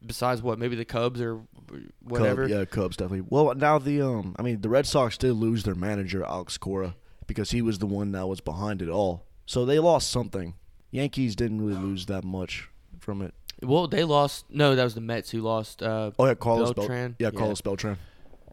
besides what maybe the Cubs or whatever." Cub, yeah, Cubs definitely. Well, now the um, I mean, the Red Sox did lose their manager Alex Cora because he was the one that was behind it all. So they lost something. Yankees didn't really lose that much from it. Well, they lost. No, that was the Mets who lost. Uh, Oh yeah, Carlos Bel- Beltran? yeah, Yeah. Carlos Beltran.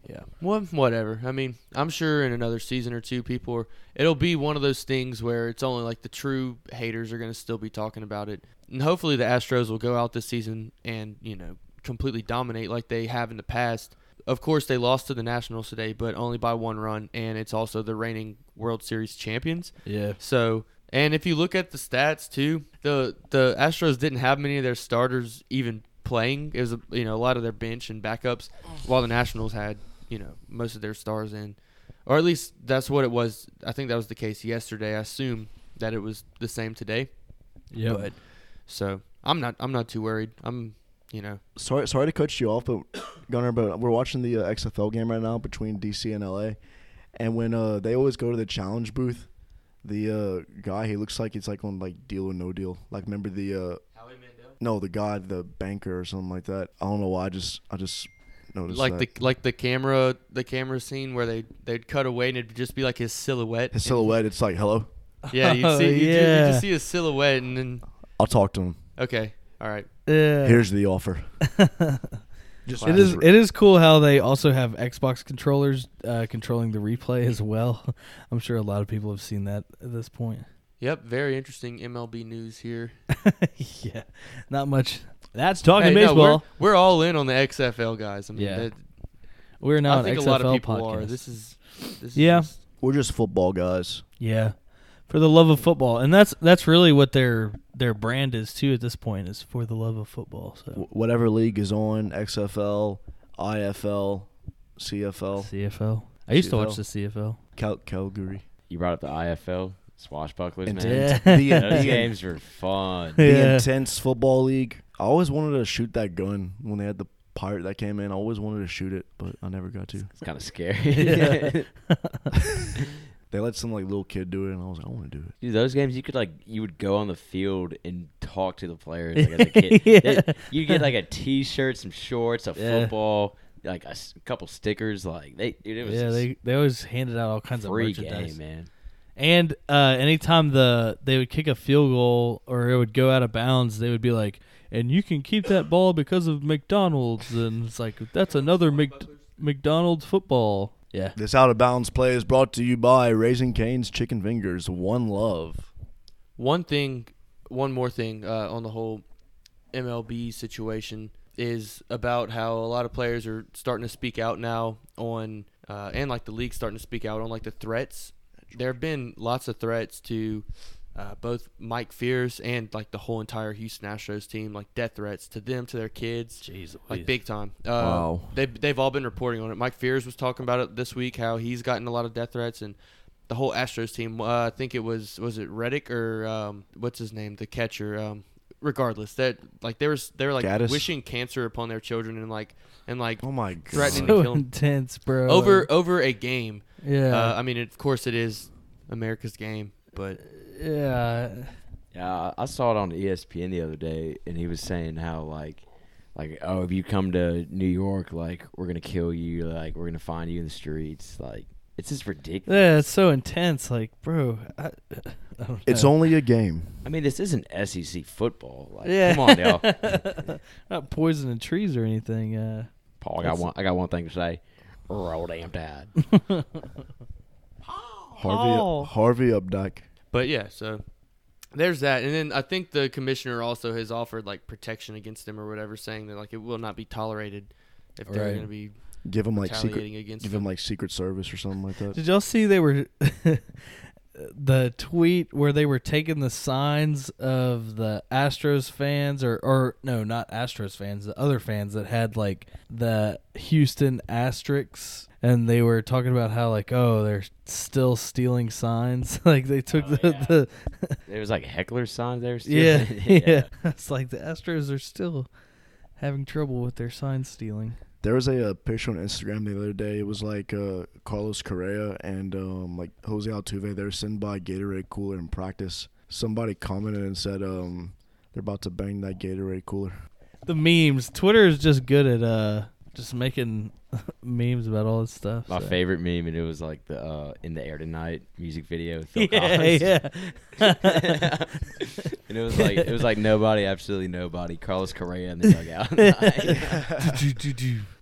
Yeah. Well, whatever. I mean, I'm sure in another season or two, people are. It'll be one of those things where it's only like the true haters are going to still be talking about it, and hopefully the Astros will go out this season and you know completely dominate like they have in the past. Of course, they lost to the Nationals today, but only by one run, and it's also the reigning World Series champions. yeah. So, and if you look at the stats too, the the Astros didn't have many of their starters even playing. It was a, you know a lot of their bench and backups, while the Nationals had you know most of their stars in, or at least that's what it was. I think that was the case yesterday. I assume that it was the same today. Yeah. But so I'm not I'm not too worried. I'm you know Sorry, sorry to cut you off, but Gunnar, but we're watching the uh, XFL game right now between DC and LA, and when uh, they always go to the challenge booth, the uh, guy he looks like he's like on like Deal or No Deal. Like remember the uh, Howie Mandel? no the guy the banker or something like that. I don't know why. I just I just noticed like that. the like the camera the camera scene where they they'd cut away and it'd just be like his silhouette. his silhouette. It's like hello. Yeah, you Oh, see, you, you yeah. just see his silhouette, and then I'll talk to him. okay, all right. Yeah. Here's the offer. Just It is. It is cool how they also have Xbox controllers uh, controlling the replay as well. I'm sure a lot of people have seen that at this point. Yep, very interesting MLB news here. yeah, not much. That's talking Hey, no, baseball. we're, we're all in on the XFL guys. I mean, Yeah. that, we're, not. I an think XFL a lot of people podcast. are. This is this is Yeah. just- We're just football guys. yeah, for the love of football, and that's that's really what their their brand is too. At this point, is for the love of football. So Whatever league is on, XFL, IFL, CFL, CFL. I used to watch the CFL. Cal- Calgary. You brought up the IFL swashbucklers, And man. Yeah. the, Those the, games were fun. the Yeah. intense football league. I always wanted to shoot that gun when they had the pirate that came in. I always wanted to shoot it, but I never got to. It's kind of scary. They let some like little kid do it, and I was like, I want to do it. Dude, those games you could like you would go on the field and talk to the players like as a kid. Yeah. You get like a T-shirt, some shorts, a Yeah. football, like a s- couple stickers. Like they, dude, it was yeah, they they always handed out all kinds of free merchandise. game, man. And uh, anytime the they would kick a field goal or it would go out of bounds, they would be like, "And you can keep that ball because of McDonald's." And it's like that's another Mc, McDonald's football. Yeah, This out of bounds play is brought to you by Raising Cane's Chicken Fingers. One love. One thing, one more thing uh, on the whole MLB situation is about how a lot of players are starting to speak out now on, uh, and like the league starting to speak out on like the threats. There have been lots of threats to uh, both Mike Fiers and like the whole entire Houston Astros team, like death threats to them, to their kids. Jeez, like Louise. big time. Uh, Wow. They they've all been reporting on it. Mike Fiers was talking about it this week, how he's gotten a lot of death threats, and the whole Astros team. Uh, I think it was was it Reddick or um, what's his name, the catcher. Um, regardless, that like they were they were like Gaddis? wishing cancer upon their children and like and like Oh my god. Threatening to so kill intense, bro. over over a game. yeah, Uh, I mean, of course, it is America's game, but yeah. Yeah, I saw it on ESPN the other day, and he was saying how like, like oh, if you come to New York, like we're gonna kill you, like we're gonna find you in the streets, like it's just ridiculous. Yeah, it's so intense. Like, bro, I, I don't It's only a game. I mean, this isn't SEC football. Like, yeah. come on, y'all. Not poisoning trees or anything. Uh, Paul, I got one. I got one thing to say. Roll damn tide. Harvey. Harvey Updike. But yeah, so there's that, and then I think the commissioner also has offered like protection against them or whatever, saying that like it will not be tolerated if they're Right. going to be Give him like retaliating secret against give them. him like secret service or something like that. Did y'all see they were the tweet where they were taking the signs of the Astros fans or or no, not Astros fans, the other fans that had like the Houston asterisks and they were talking about how like oh they're still stealing signs like they took oh, the, the There was like heckler signs there. Still. yeah yeah it's like the Astros are still having trouble with their sign stealing There was a, uh picture on Instagram the other day. It was like uh, Carlos Correa and um, like Jose Altuve. They were sitting by a Gatorade cooler in practice. Somebody commented and said um, they're about to bang that Gatorade cooler. the memes Twitter is just good at uh just making memes about all this stuff My so. favorite meme, and it was like the uh, "In the Air Tonight" music video. With Phil yeah, Collins. yeah. and it was like it was like nobody, absolutely nobody. Carlos Correa in the dugout.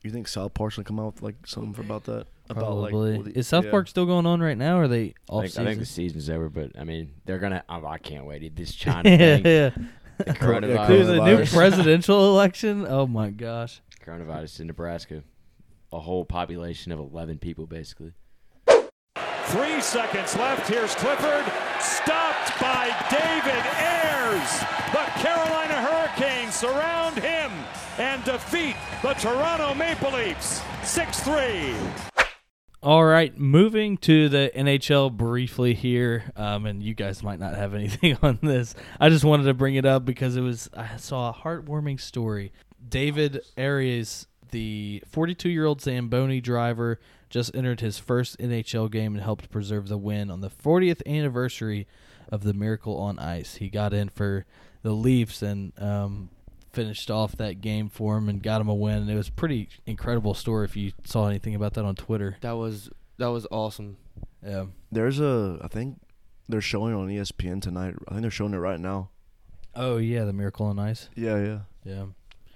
You think South Park's gonna come out with like something for about that? About Probably. like the- Is South yeah. Park still going on right now? Or are they I off think, I think the season's over, but I mean they're gonna. Oh, I can't wait. This China yeah, thing, yeah. the coronavirus, Dude, the new presidential election. Oh my gosh. Coronavirus in Nebraska. A whole population of eleven people, basically. Three seconds left. Here's Clifford. Stopped by David Ayres. The Carolina Hurricanes surround him and defeat the Toronto Maple Leafs 6 3. All right, moving to the NHL briefly here, um, and you guys might not have anything on this. I just wanted to bring it up because it was I saw a heartwarming story. David Arias, the 42-year-old Zamboni driver, just entered his first NHL game and helped preserve the win on the 40th anniversary of the Miracle on Ice. He got in for the Leafs and um, finished off that game for him and got him a win. And It was a pretty incredible story. If you saw anything about that on Twitter, that was that was awesome. yeah. There's a I think they're showing on ESPN tonight. I think they're showing it right now. Oh yeah, the Miracle on Ice. Yeah, yeah. Yeah.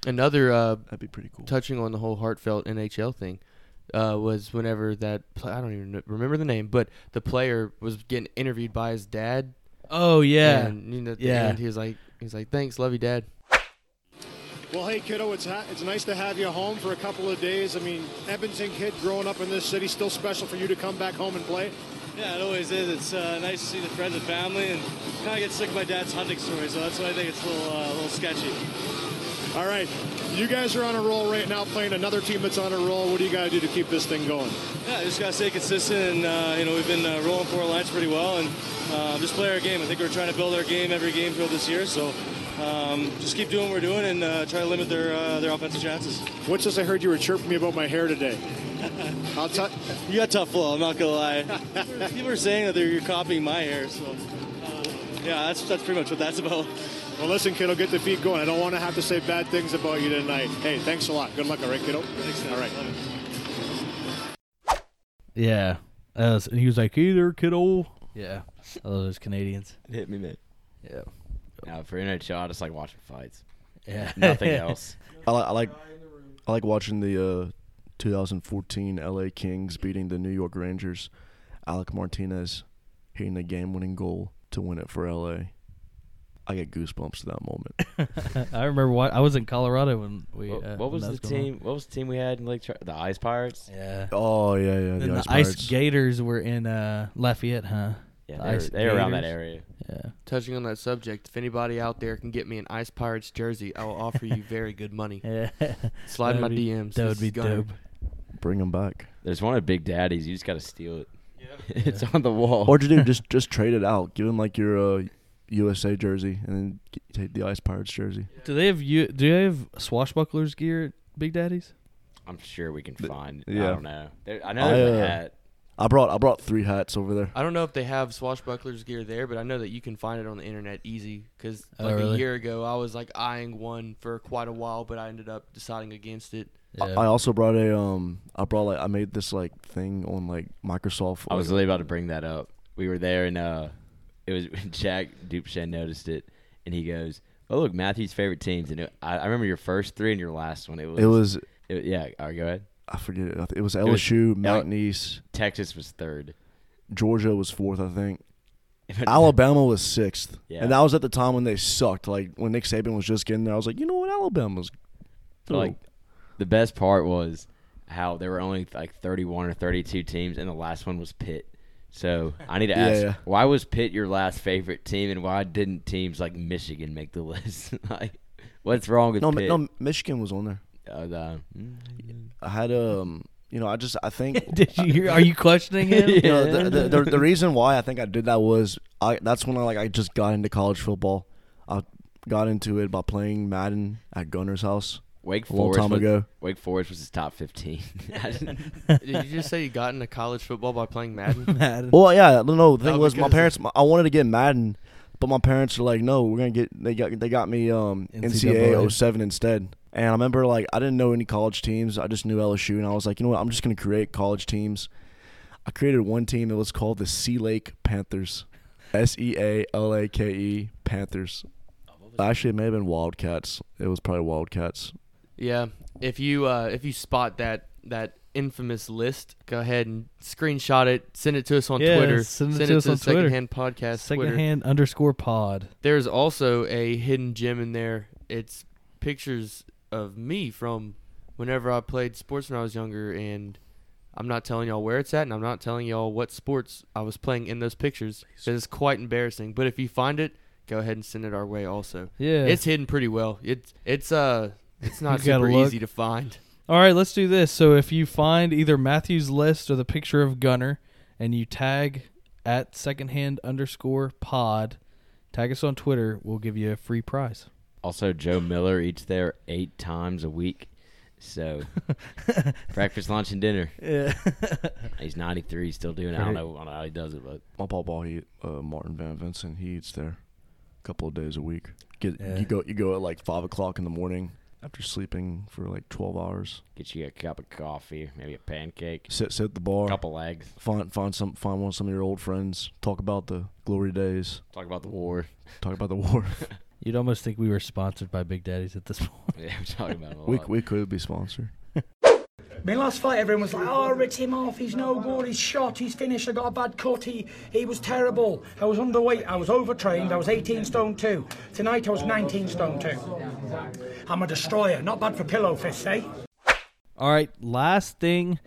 Another uh, That'd be pretty cool. touching on the whole heartfelt NHL thing uh, was whenever that pla I don't even remember the name, but the player was getting interviewed by his dad. Oh yeah. and, you know, at the Yeah. end, he was like, he's like, thanks, love you, dad. Well, hey, kiddo, it's ha- it's nice to have you home for a couple of days. I mean, Edmonton kid growing up in this city, still special for you to come back home and play. Yeah, it always is. It's uh, nice to see the friends and family, and kind of get sick of my dad's hunting story, so that's why I think it's a little, uh, a little sketchy. All right, you guys are on a roll right now, playing another team that's on a roll. What do you got to do to keep this thing going? Yeah, just gotta stay consistent, and uh, you know we've been uh, rolling four lines pretty well, and uh, just play our game. I think we're trying to build our game every game throughout this year, so um, just keep doing what we're doing and uh, try to limit their uh, their offensive chances. What's this? I heard you were chirping me about my hair today. How tough? You got tough flow. I'm not gonna lie. People are saying that they're you're copying my hair, so uh, yeah, that's that's pretty much what that's about. Well, listen, kiddo, get the feet going. I don't want to have to say bad things about you tonight. Hey, thanks a lot. Good luck, all right, kiddo? Thanks, All right. Yeah. That was- and he was like, "Hey there, kiddo." Yeah. I love those Canadians. It hit me, man. Yeah. Now for NHL, I just like watching fights. Yeah. Nothing else. I, li- I like I like watching the uh, 2014 LA Kings beating the New York Rangers. Alec Martinez hitting the game-winning goal to win it for LA. I get goosebumps to that moment. I remember what I was in Colorado when we. What, uh, what was when the that going on. team? What was the team we had in Lake? Char- the Ice Pirates. Yeah. Oh yeah, yeah. And The, the Ice, Ice Pirates. Gators were in uh, Lafayette, huh? Yeah, The they were, they were around that area. Yeah. Touching on that subject, if anybody out there can get me an Ice Pirates jersey, I will offer you very good money. Yeah. Slide my be- DMs. That would be Gunner. dope. Bring them back. There's one of Big Daddy's. You just got to steal it. Yeah. it's on the wall. Or you do just just trade it out. Give him like your uh, USA jersey, and then get, take the Ice Pirates jersey. Do they have you? Do they have swashbucklers gear at Big Daddy's? I'm sure we can find. I yeah. don't know. There, I know I, there's a uh, hat. I brought I brought three hats over there. I don't know if they have swashbucklers gear there, but I know that you can find it on the internet easy. Because Oh, like really? a year ago, I was like eyeing one for quite a while, but I ended up deciding against it. I, I also brought a um. I brought like I made this like thing on like Microsoft. I was really about to bring that up. We were there, and uh, it was Jack Dupshen noticed it, and he goes, "Oh look, Matthew's favorite teams." And it, I, I remember your first three and your last one. It was. It was. it- yeah. All right, go ahead. I forget. It. It was It was LSU, L- Mountain East, Texas was third. Georgia was fourth, I think. Alabama was sixth, Yeah. and that was at the time when they sucked. Like when Nick Saban was just getting there, I was like, you know what, Alabama's. Like the best part was how there were only like 31 or 32 teams, and the last one was Pitt. So I need to ask, yeah. why was Pitt your last favorite team, and why didn't teams like Michigan make the list? like, what's wrong with no, Pitt? no, Michigan was on there. Uh, the- I had um, you know, I just I think. Did you hear? Are you questioning him? you know, the, the, the, the reason why I think I did that was I that's when I like I just got into college football. I got into it by playing Madden at Gunner's house. Wake a long Forest time was, ago. Wake Forest was his top 15. Did you just say you got into college football by playing Madden? Madden. Well, yeah, no, no. The thing Oh, was, my because- parents. I wanted to get Madden, but my parents were like, "No, we're gonna get." They got they got me um NCAA. NCAA 07 instead. And I remember like I didn't know any college teams. I just knew LSU, and I was like, you know what? I'm just gonna create college teams. I created one team that was called the Sea Lake Panthers, S E A L A K E Panthers. Actually, it may have been Wildcats. It was probably Wildcats. Yeah, if you uh, if you spot that that infamous list, go ahead and screenshot it, send it to us on Yeah, Twitter, send it to us on Twitter. Secondhand Podcast Twitter. Secondhand underscore pod. There's also a hidden gem in there. It's pictures of me from whenever I played sports when I was younger, and I'm not telling y'all where it's at, and I'm not telling y'all what sports I was playing in those pictures. It's quite embarrassing. But if you find it, go ahead and send it our way. Also, Yeah. it's hidden pretty well. It's it's uh it's not You gotta super easy to find. All right, let's do this. So if you find either Matthew's list or the picture of Gunner, and you tag at secondhand underscore pod, tag us on Twitter, we'll give you a free prize. Also, Joe Miller eats there eight times a week. So, breakfast, lunch, and dinner. Yeah. He's 93, He's still doing it. I don't know, I don't know how he does it, but My papa, he uh, Martin Van Vincent, he eats there a couple of days a week. Get Yeah. you go you go at like five o'clock in the morning after sleeping for like twelve hours. get you a cup of coffee, maybe a pancake, Sit sit at the bar. a couple eggs, Find find some find one of some of your old friends. Talk about the glory days. talk about the war. Talk about the war. You'd almost think we were sponsored by Big Daddies at this point. Yeah, we're talking about him a we we could be sponsored. My last fight, everyone was like, "Oh, rip him off. He's no good. He's shot. He's finished. I got a bad cut. He he was terrible. I was underweight. I was overtrained. I was 18 stone two. Tonight I was 19 stone two. I'm a destroyer. Not bad for pillow fists, eh? All right, last thing,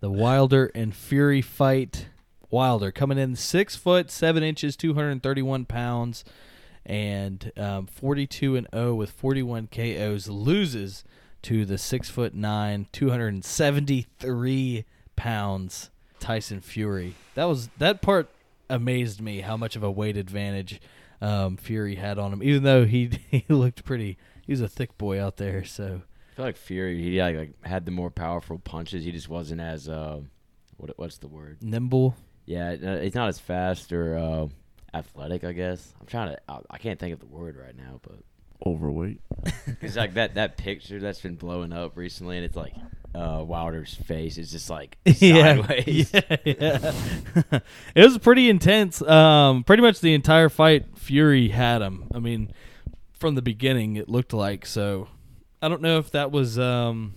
the Wilder and Fury fight. Wilder coming in six foot seven inches, two hundred thirty-one pounds, and um, 42 and 0 with 41 KOs. Loses to the six foot nine, 273 pounds Tyson Fury. That was that part amazed me how much of a weight advantage um, Fury had on him, even though he he looked pretty. He was a thick boy out there, so I feel like Fury, he like, like had the more powerful punches. He just wasn't as uh, what what's the word? nimble. Yeah, uh, he's not as fast or uh, athletic. I guess I'm trying to. I, I can't think of the word right now, but Overweight. it's like that that picture that's been blowing up recently, and it's like uh, Wilder's face is just like sideways. Yeah, yeah. it was pretty intense. Um, pretty much the entire fight, Fury had him. I mean, from the beginning, it looked like. So, I don't know if that was. Um,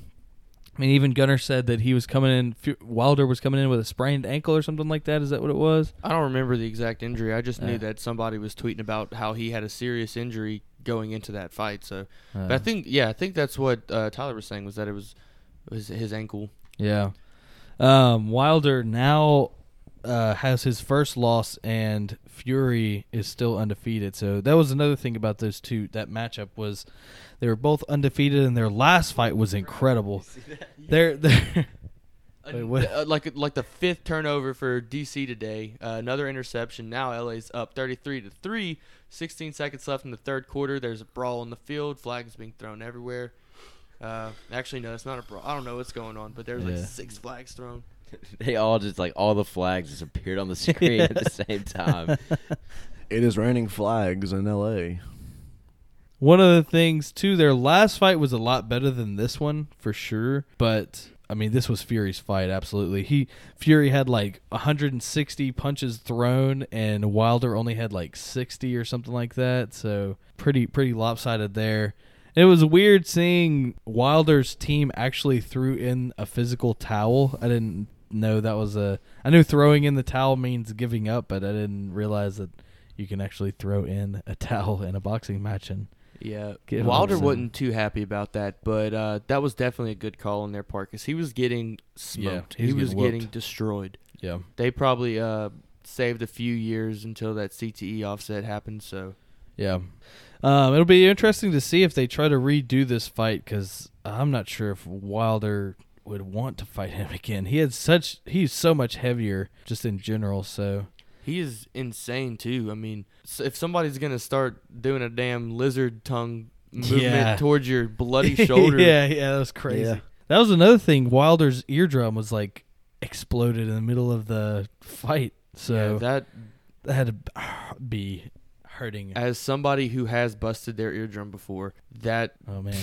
I mean, even Gunner said that he was coming in. Fu- Wilder was coming in with a sprained ankle or something like that. Is that what it was? I don't remember the exact injury. I just knew that somebody was tweeting about how he had a serious injury going into that fight. So, but Uh. I think yeah, I think that's what uh, Tyler was saying was that it was was his ankle. Yeah. Um, Wilder now uh, has his first loss, and Fury is still undefeated. So that was another thing about those two. That matchup was they were both undefeated, and their last fight was incredible. They're they're. Wait, what? Uh, like like the fifth turnover for DC today. Uh, another interception. Now LA's up 33 to 3. 16 seconds left in the third quarter. There's a brawl in the field. Flags being thrown everywhere. Uh, actually, no, it's not a brawl. I don't know what's going on, but there's Yeah. like six flags thrown. they all just like all the flags just appeared on the screen at the same time. It is raining flags in L.A. One of the things too, their last fight was a lot better than this one for sure. But I mean, this was Fury's fight. Absolutely, he Fury had like 160 punches thrown, and Wilder only had like 60 or something like that. So pretty pretty lopsided there. It was weird seeing Wilder's team actually threw in a physical towel. I didn't know that was a. I knew throwing in the towel means giving up, but I didn't realize that you can actually throw in a towel in a boxing match and Yeah, Wilder wasn't too happy about that, but uh, that was definitely a good call on their part because he was getting smoked. he was he was getting getting destroyed. yeah. They probably uh, saved a few years until that CTE offset happened. So Yeah. Um, it'll be interesting to see if they try to redo this fight because I'm not sure if Wilder would want to fight him again. He had such he's so much heavier just in general. So he is insane too. I mean, if somebody's gonna start doing a damn lizard tongue movement Yeah. towards your bloody shoulder, yeah, yeah, that was crazy. Yeah. That was another thing. Wilder's eardrum was like exploded in the middle of the fight. So yeah, that that had to be hurting. as somebody who has busted their eardrum before, that Oh man.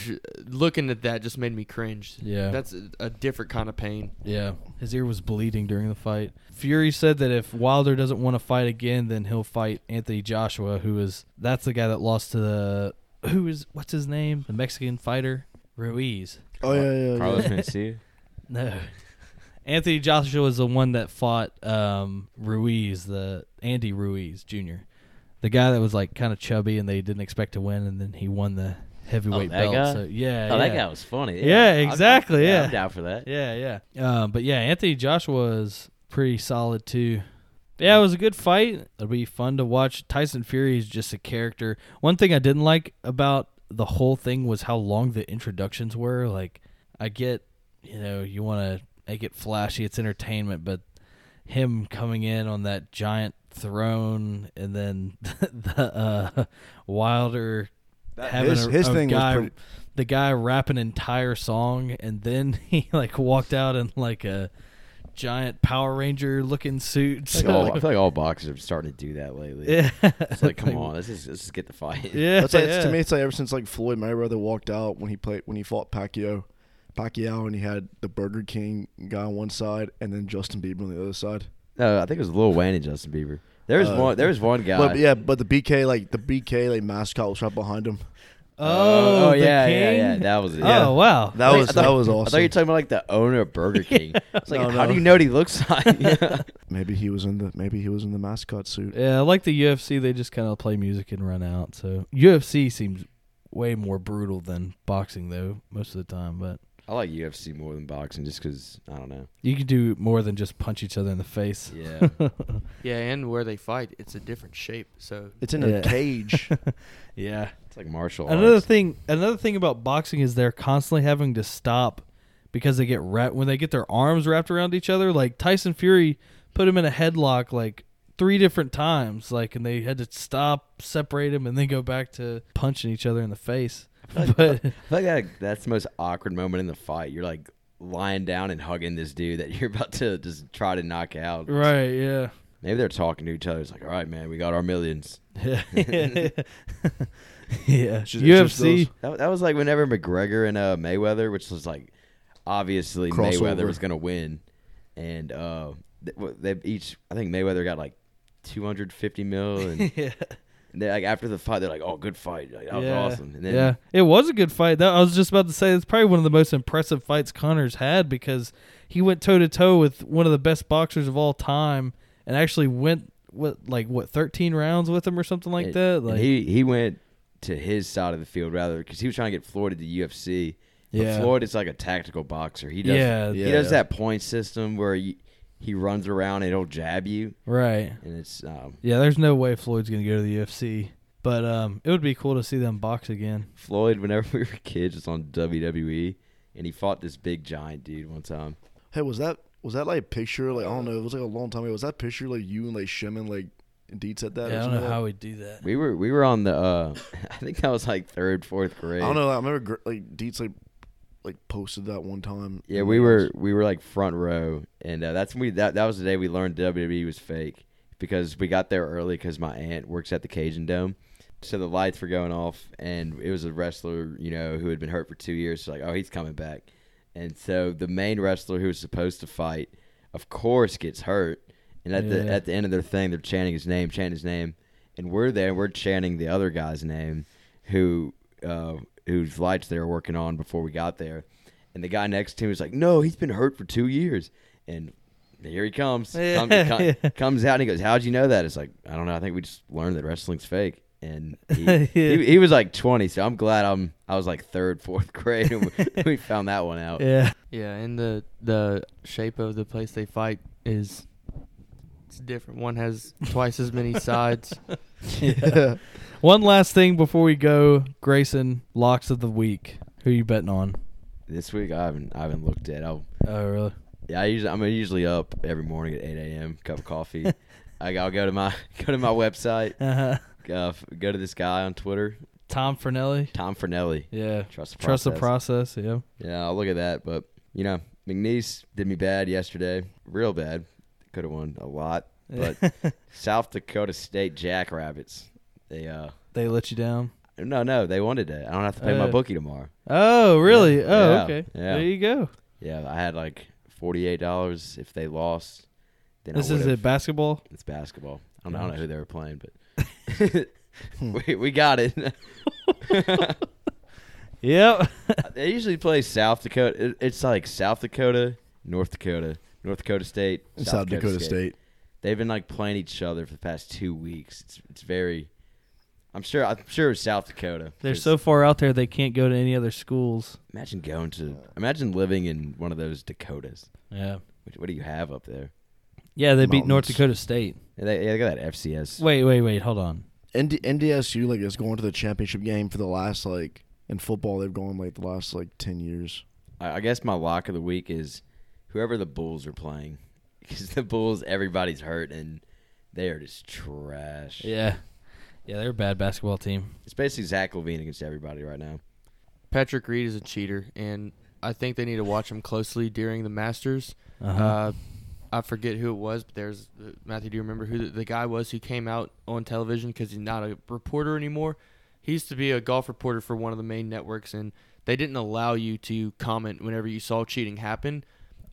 looking at that just made me cringe. Yeah. that's a, a different kind of pain. Yeah, his ear was bleeding during the fight. Fury said that if Wilder doesn't want to fight again, then he'll fight Anthony Joshua, who is that's the guy that lost to the who is what's his name, the Mexican fighter Ruiz. Oh yeah, yeah, Carlos yeah. Mencia. No, Anthony Joshua is the one that fought um, Ruiz, the Andy Ruiz Jr., the guy that was like kind of chubby and they didn't expect to win, and then he won the heavyweight Oh, belt. guy? So yeah, Oh, yeah. that guy was funny. Yeah, I'm- exactly, I'm, yeah. I'm down for that. Yeah, yeah. Um, but yeah, Anthony Joshua is pretty solid too. Yeah, it was a good fight. It'll be fun to watch. Tyson Fury is just a character. One thing I didn't like about the whole thing was how long the introductions were. Like, I get, you know, you want to make it flashy, it's entertainment, but him coming in on that giant throne and then the uh, Wilder having his- a, his a thing was guy, pretty- the guy rap an entire song and then he like walked out in like a giant Power Ranger looking suit. I feel, like all, I feel like all boxers are starting to do that lately. Yeah. It's like, come on, let's just, let's just get the fight. Yeah, That's like, it's- yeah. to me, it's like ever since like Floyd Mayweather walked out when he played when he fought Pacquiao, Pacquiao, and he had the Burger King guy on one side and then Justin Bieber on the other side. No, I think it was Lil Wayne and Justin Bieber. There was Uh, one. There was one guy. But yeah, but the BK like the BK like mascot was right behind him. Oh, oh the yeah, yeah, king? yeah. That was it. Oh, wow. That I was thought- that thought- was I thought you were talking about like the owner of Burger King. It's like, No, how no. do you know what he looks like? maybe he was in the maybe he was in the mascot suit. Yeah, like the UFC. They just kind of play music and run out. So UFC seems way more brutal than boxing, though, most of the time. But I like UFC more than boxing just because I don't know. You can do more than just punch each other in the face. Yeah. Yeah, and where they fight, it's a different shape. So It's in Yeah. a cage. yeah. It's like martial Another arts. thing, another thing about boxing is they're constantly having to stop because they get wrapped when they get their arms wrapped around each other. Like Tyson Fury put him in a headlock like three different times, like, and they had to stop, separate him, and then go back to punching each other in the face. But I feel like that, that's the most awkward moment in the fight. You're like lying down and hugging this dude that you're about to just try to knock out. right, yeah, Maybe they're talking to each other. It's like, all right, man, we got our millions. yeah, yeah. Just- UFC. That, that was like whenever McGregor and uh, Mayweather, which was like obviously Mayweather was gonna win, and uh, they, they each I think Mayweather got like 250 mil, and yeah. They like after the fight they're like, oh, good fight, like, that was awesome. And then yeah, it was a good fight. That I was just about to say it's probably one of the most impressive fights Conor's had because he went toe to toe with one of the best boxers of all time and actually went what like what 13 rounds with him or something like and- that. and Like he he went to his side of the field rather because he was trying to get Floyd to the UFC. But Yeah. Floyd is like a tactical boxer. He does Yeah. he Yeah. does that point system where he, he runs around and he'll jab you, right. and it's um, Yeah, there's no way Floyd's going to go to the UFC. But um it would be cool to see them box again. Floyd. Whenever we were kids, was on WWE, and he fought this big giant dude one time. hey, was that was that like a picture? Like I don't know. It was like a long time ago. Was that picture like you and like Shimon like Indeed said that? or Yeah, I don't know like how we do that. We were we were on the uh, I think that was like third fourth grade. I don't know. I remember like Deets like like posted that one time. Yeah, we were we were like front row, and uh, that's when we that that was the day we learned WWE was fake because we got there early because my aunt works at the Cajun Dome, so the lights were going off, and it was a wrestler you know who had been hurt for two years. So like, oh, he's coming back, and so the main wrestler who was supposed to fight, of course, gets hurt, and at the at the end of their thing, they're chanting his name, chanting his name, and we're there, we're chanting the other guy's name, who uh, whose lights they were working on before we got there. And the guy next to him was like, "No, he's been hurt for two years." And here he comes, Yeah. Come- com- comes out and he goes, "How'd you know that?" It's like, I don't know. I think we just learned that wrestling's fake. And he, Yeah. he, he was like 20, so I'm glad I'm I was like third, fourth grade, and we, we found that one out. Yeah. yeah, and the the shape of the place they fight is it's different. One has twice as many sides. yeah. One last thing before we go, Grayson, locks of the week. Who you betting on? This week I haven't I haven't looked at. I'll Oh, really? yeah. I usually I'm usually up every morning at 8 a.m. Cup of coffee. I, I'll go to my go to my website. Uh-huh. Uh, go to this guy on Twitter, Tom Fernelli. Tom Fernelli. Yeah. Trust the process. Trust the process. process. Yeah. Yeah, I'll look at that. But you know, McNeese did me bad yesterday, real bad. Could have won a lot, but South Dakota State Jackrabbits. They uh, they let you down. no, no, they wanted it. I don't have to pay my Uh, bookie tomorrow. Oh, really? Yeah. Oh, Yeah. okay. Yeah. There you go. Yeah, I had like forty-eight dollars if they lost. Then This is it basketball? It's basketball. I don't, know- I don't know who they were playing, but we we got it. Yep. they usually play South Dakota. It's like South Dakota, North Dakota, North Dakota State, South, Dakota, State. They've been like playing each other for the past two weeks. It's it's very. I'm sure. I'm sure it's South Dakota. They're so far out there they can't go to any other schools. Imagine going to. Imagine living in one of those Dakotas. Yeah. What, what do you have up there? Yeah, they beat North Dakota State. Yeah, they, yeah, they got that FCS. Wait, wait, wait. Hold on. ND, NDSU like is going to the championship game for the last like in football they've gone like the last like ten years. I, I guess my lock of the week is whoever the Bulls are playing, because the Bulls everybody's hurt and they are just trash. Yeah. Yeah, they're a bad basketball team. It's basically Zach LaVine against everybody right now. Patrick Reed is a cheater, and I think they need to watch him closely during the Masters. Uh-huh. Uh, I forget who it was, but there's uh, Matthew. Do you remember who the, the guy was who came out on television because he's not a reporter anymore? He used to be a golf reporter for one of the main networks, and they didn't allow you to comment whenever you saw cheating happen.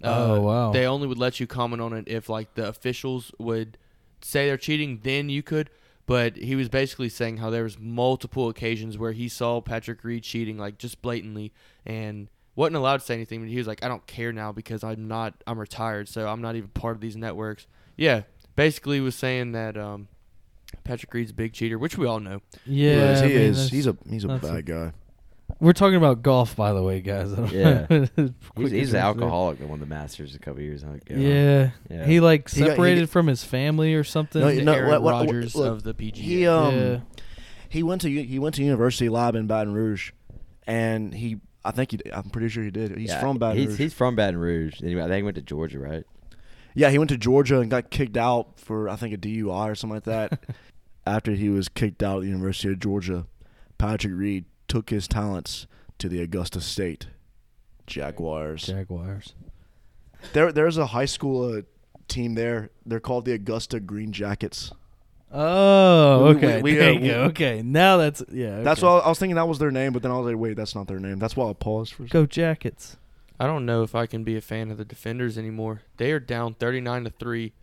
Uh, Oh, wow. They only would let you comment on it if like the officials would say they're cheating, then you could. But he was basically saying how there was multiple occasions where he saw Patrick Reed cheating, like just blatantly, and wasn't allowed to say anything. But he was like, "I don't care now because I'm not, I'm retired, so I'm not even part of these networks." Yeah, basically was saying that um, Patrick Reed's a big cheater, which we all know. Yeah, he I mean, is. He's a he's a that's bad guy. We're talking about golf, by the way, guys. Yeah. He's, he's an alcoholic that won the Masters a couple years ago. Yeah. Yeah. He like He got- he separated got- from his family or something. No, The no, Aaron what- what- what- Rodgers look, of the PGA. He um Yeah. he went to he went to University Lab in Baton Rouge, and he I think he I'm pretty sure he did. He's Yeah, from Baton he's, Rouge. He's from Baton Rouge. Anyway, I think he went to Georgia, right? yeah, he went to Georgia and got kicked out for I think a DUI or something like that. After he was kicked out of the University of Georgia, Patrick Reed took his talents to the Augusta State Jaguars. Jaguars. There, there's a high school uh, team there. They're called the Augusta Green Jackets. Oh, We- we- okay. we- there uh, you we- go. Okay, now that's yeah. That's okay. why I was thinking that was their name, but then I was like, wait, that's not their name. That's why I paused for a second. Go Jackets. I don't know if I can be a fan of the defenders anymore. They are down 39 to 3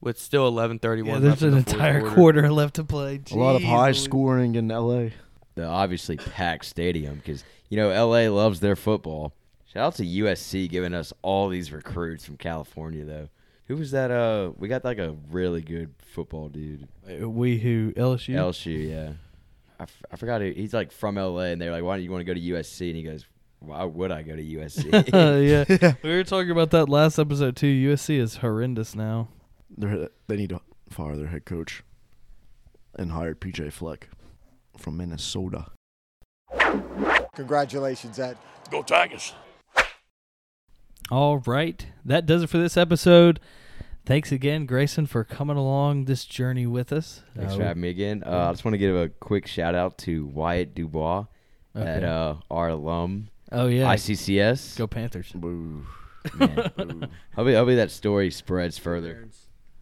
with still 11:31 Yeah, there's in an the entire quarter. quarter left to play. A lot of high scoring in L.A. The obviously packed stadium because you know LA loves their football. Shout out to USC giving us all these recruits from California though. Who was that? Uh, we got like a really good football dude. Uh, We who LSU? LSU, yeah. I, f- I forgot. Who, he's like from LA, and they're like, "Why do you want to go to USC?" And he goes, "Why would I go to USC?" Uh, yeah. we were talking about that last episode too. USC is horrendous now. They're, they need to fire their head coach and hire PJ Fleck from Minnesota. Congratulations, Ed. Go Tigers. All right, that does it for this episode. Thanks again, Grayson, for coming along this journey with us. Thanks Uh, for having me again. Uh, I just want to give a quick shout out to Wyatt Dubois at uh, our alum. Oh, yeah. ICCS. Go Panthers. Boo. Man. hopefully, hopefully that story spreads further.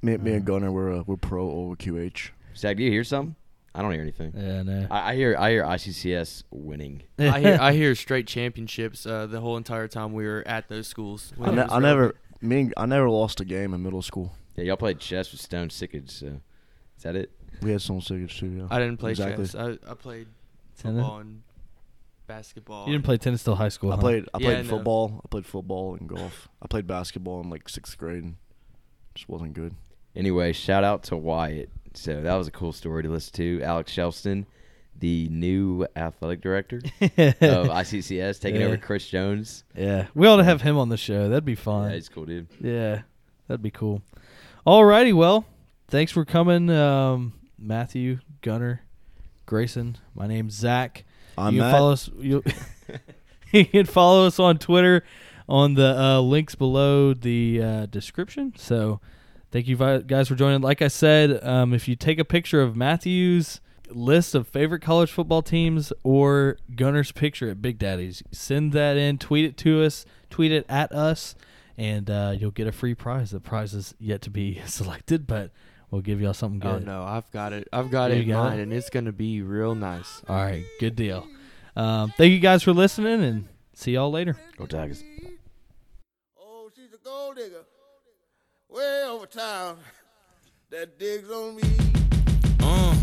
Me, me and Gunner, we're uh, we're pro OQH. Zach, do you hear something? I don't hear anything. Yeah, no. I, I hear I hear ICCS winning. I hear I hear straight championships uh, the whole entire time we were at those schools. I, ne- I never me and- I never lost a game in middle school. Yeah, y'all played chess with Stone Sickage. So is that it? We had some signage too. Yeah. I didn't play exactly. chess. I, I played Tennis? football and basketball. You didn't play tennis till high school. I huh? played I Yeah, played I know. football. I played football and golf. I played basketball in like sixth grade. and Just wasn't good. Anyway, shout out to Wyatt. So that was a cool story to listen to. Alex Shelston, the new athletic director of ICCS, taking Yeah. over Chris Jones. Yeah, we ought to have him on the show. That'd be fun. Yeah, he's cool dude. Yeah, that'd be cool. Alrighty, well, thanks for coming, um, Matthew, Gunner, Grayson. My name's Zach. I'm you can Matt. follow us. You, you can follow us on Twitter on the uh, links below the uh, description. So, thank you guys for joining. Like I said, um, if you take a picture of Matthew's list of favorite college football teams or Gunner's picture at Big Daddy's, send that in. Tweet it to us. Tweet it at us, and uh, you'll get a free prize. The prize is yet to be selected, but we'll give y'all something good. Oh no, I've got it. I've got You it in got it? mind, and it's gonna be real nice. All right, good deal. Um, thank you guys for listening, and see y'all later. Go Tigers. Oh, she's a gold digger. Way over town. That digs on me. Uh.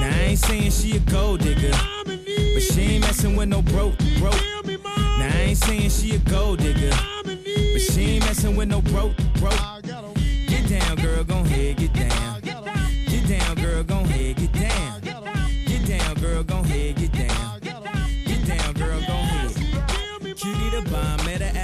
Now I ain't saying she a gold digger, but she ain't messing with no broke, broke. Now I ain't saying she a gold digger, but she ain't messing with no broke, broke. Get down, girl, gon' head, get down. Get down, girl, gon' head, get down. Get down, girl, gon' head, get down. Get down, girl, gon' head. Cutie the bomb, met her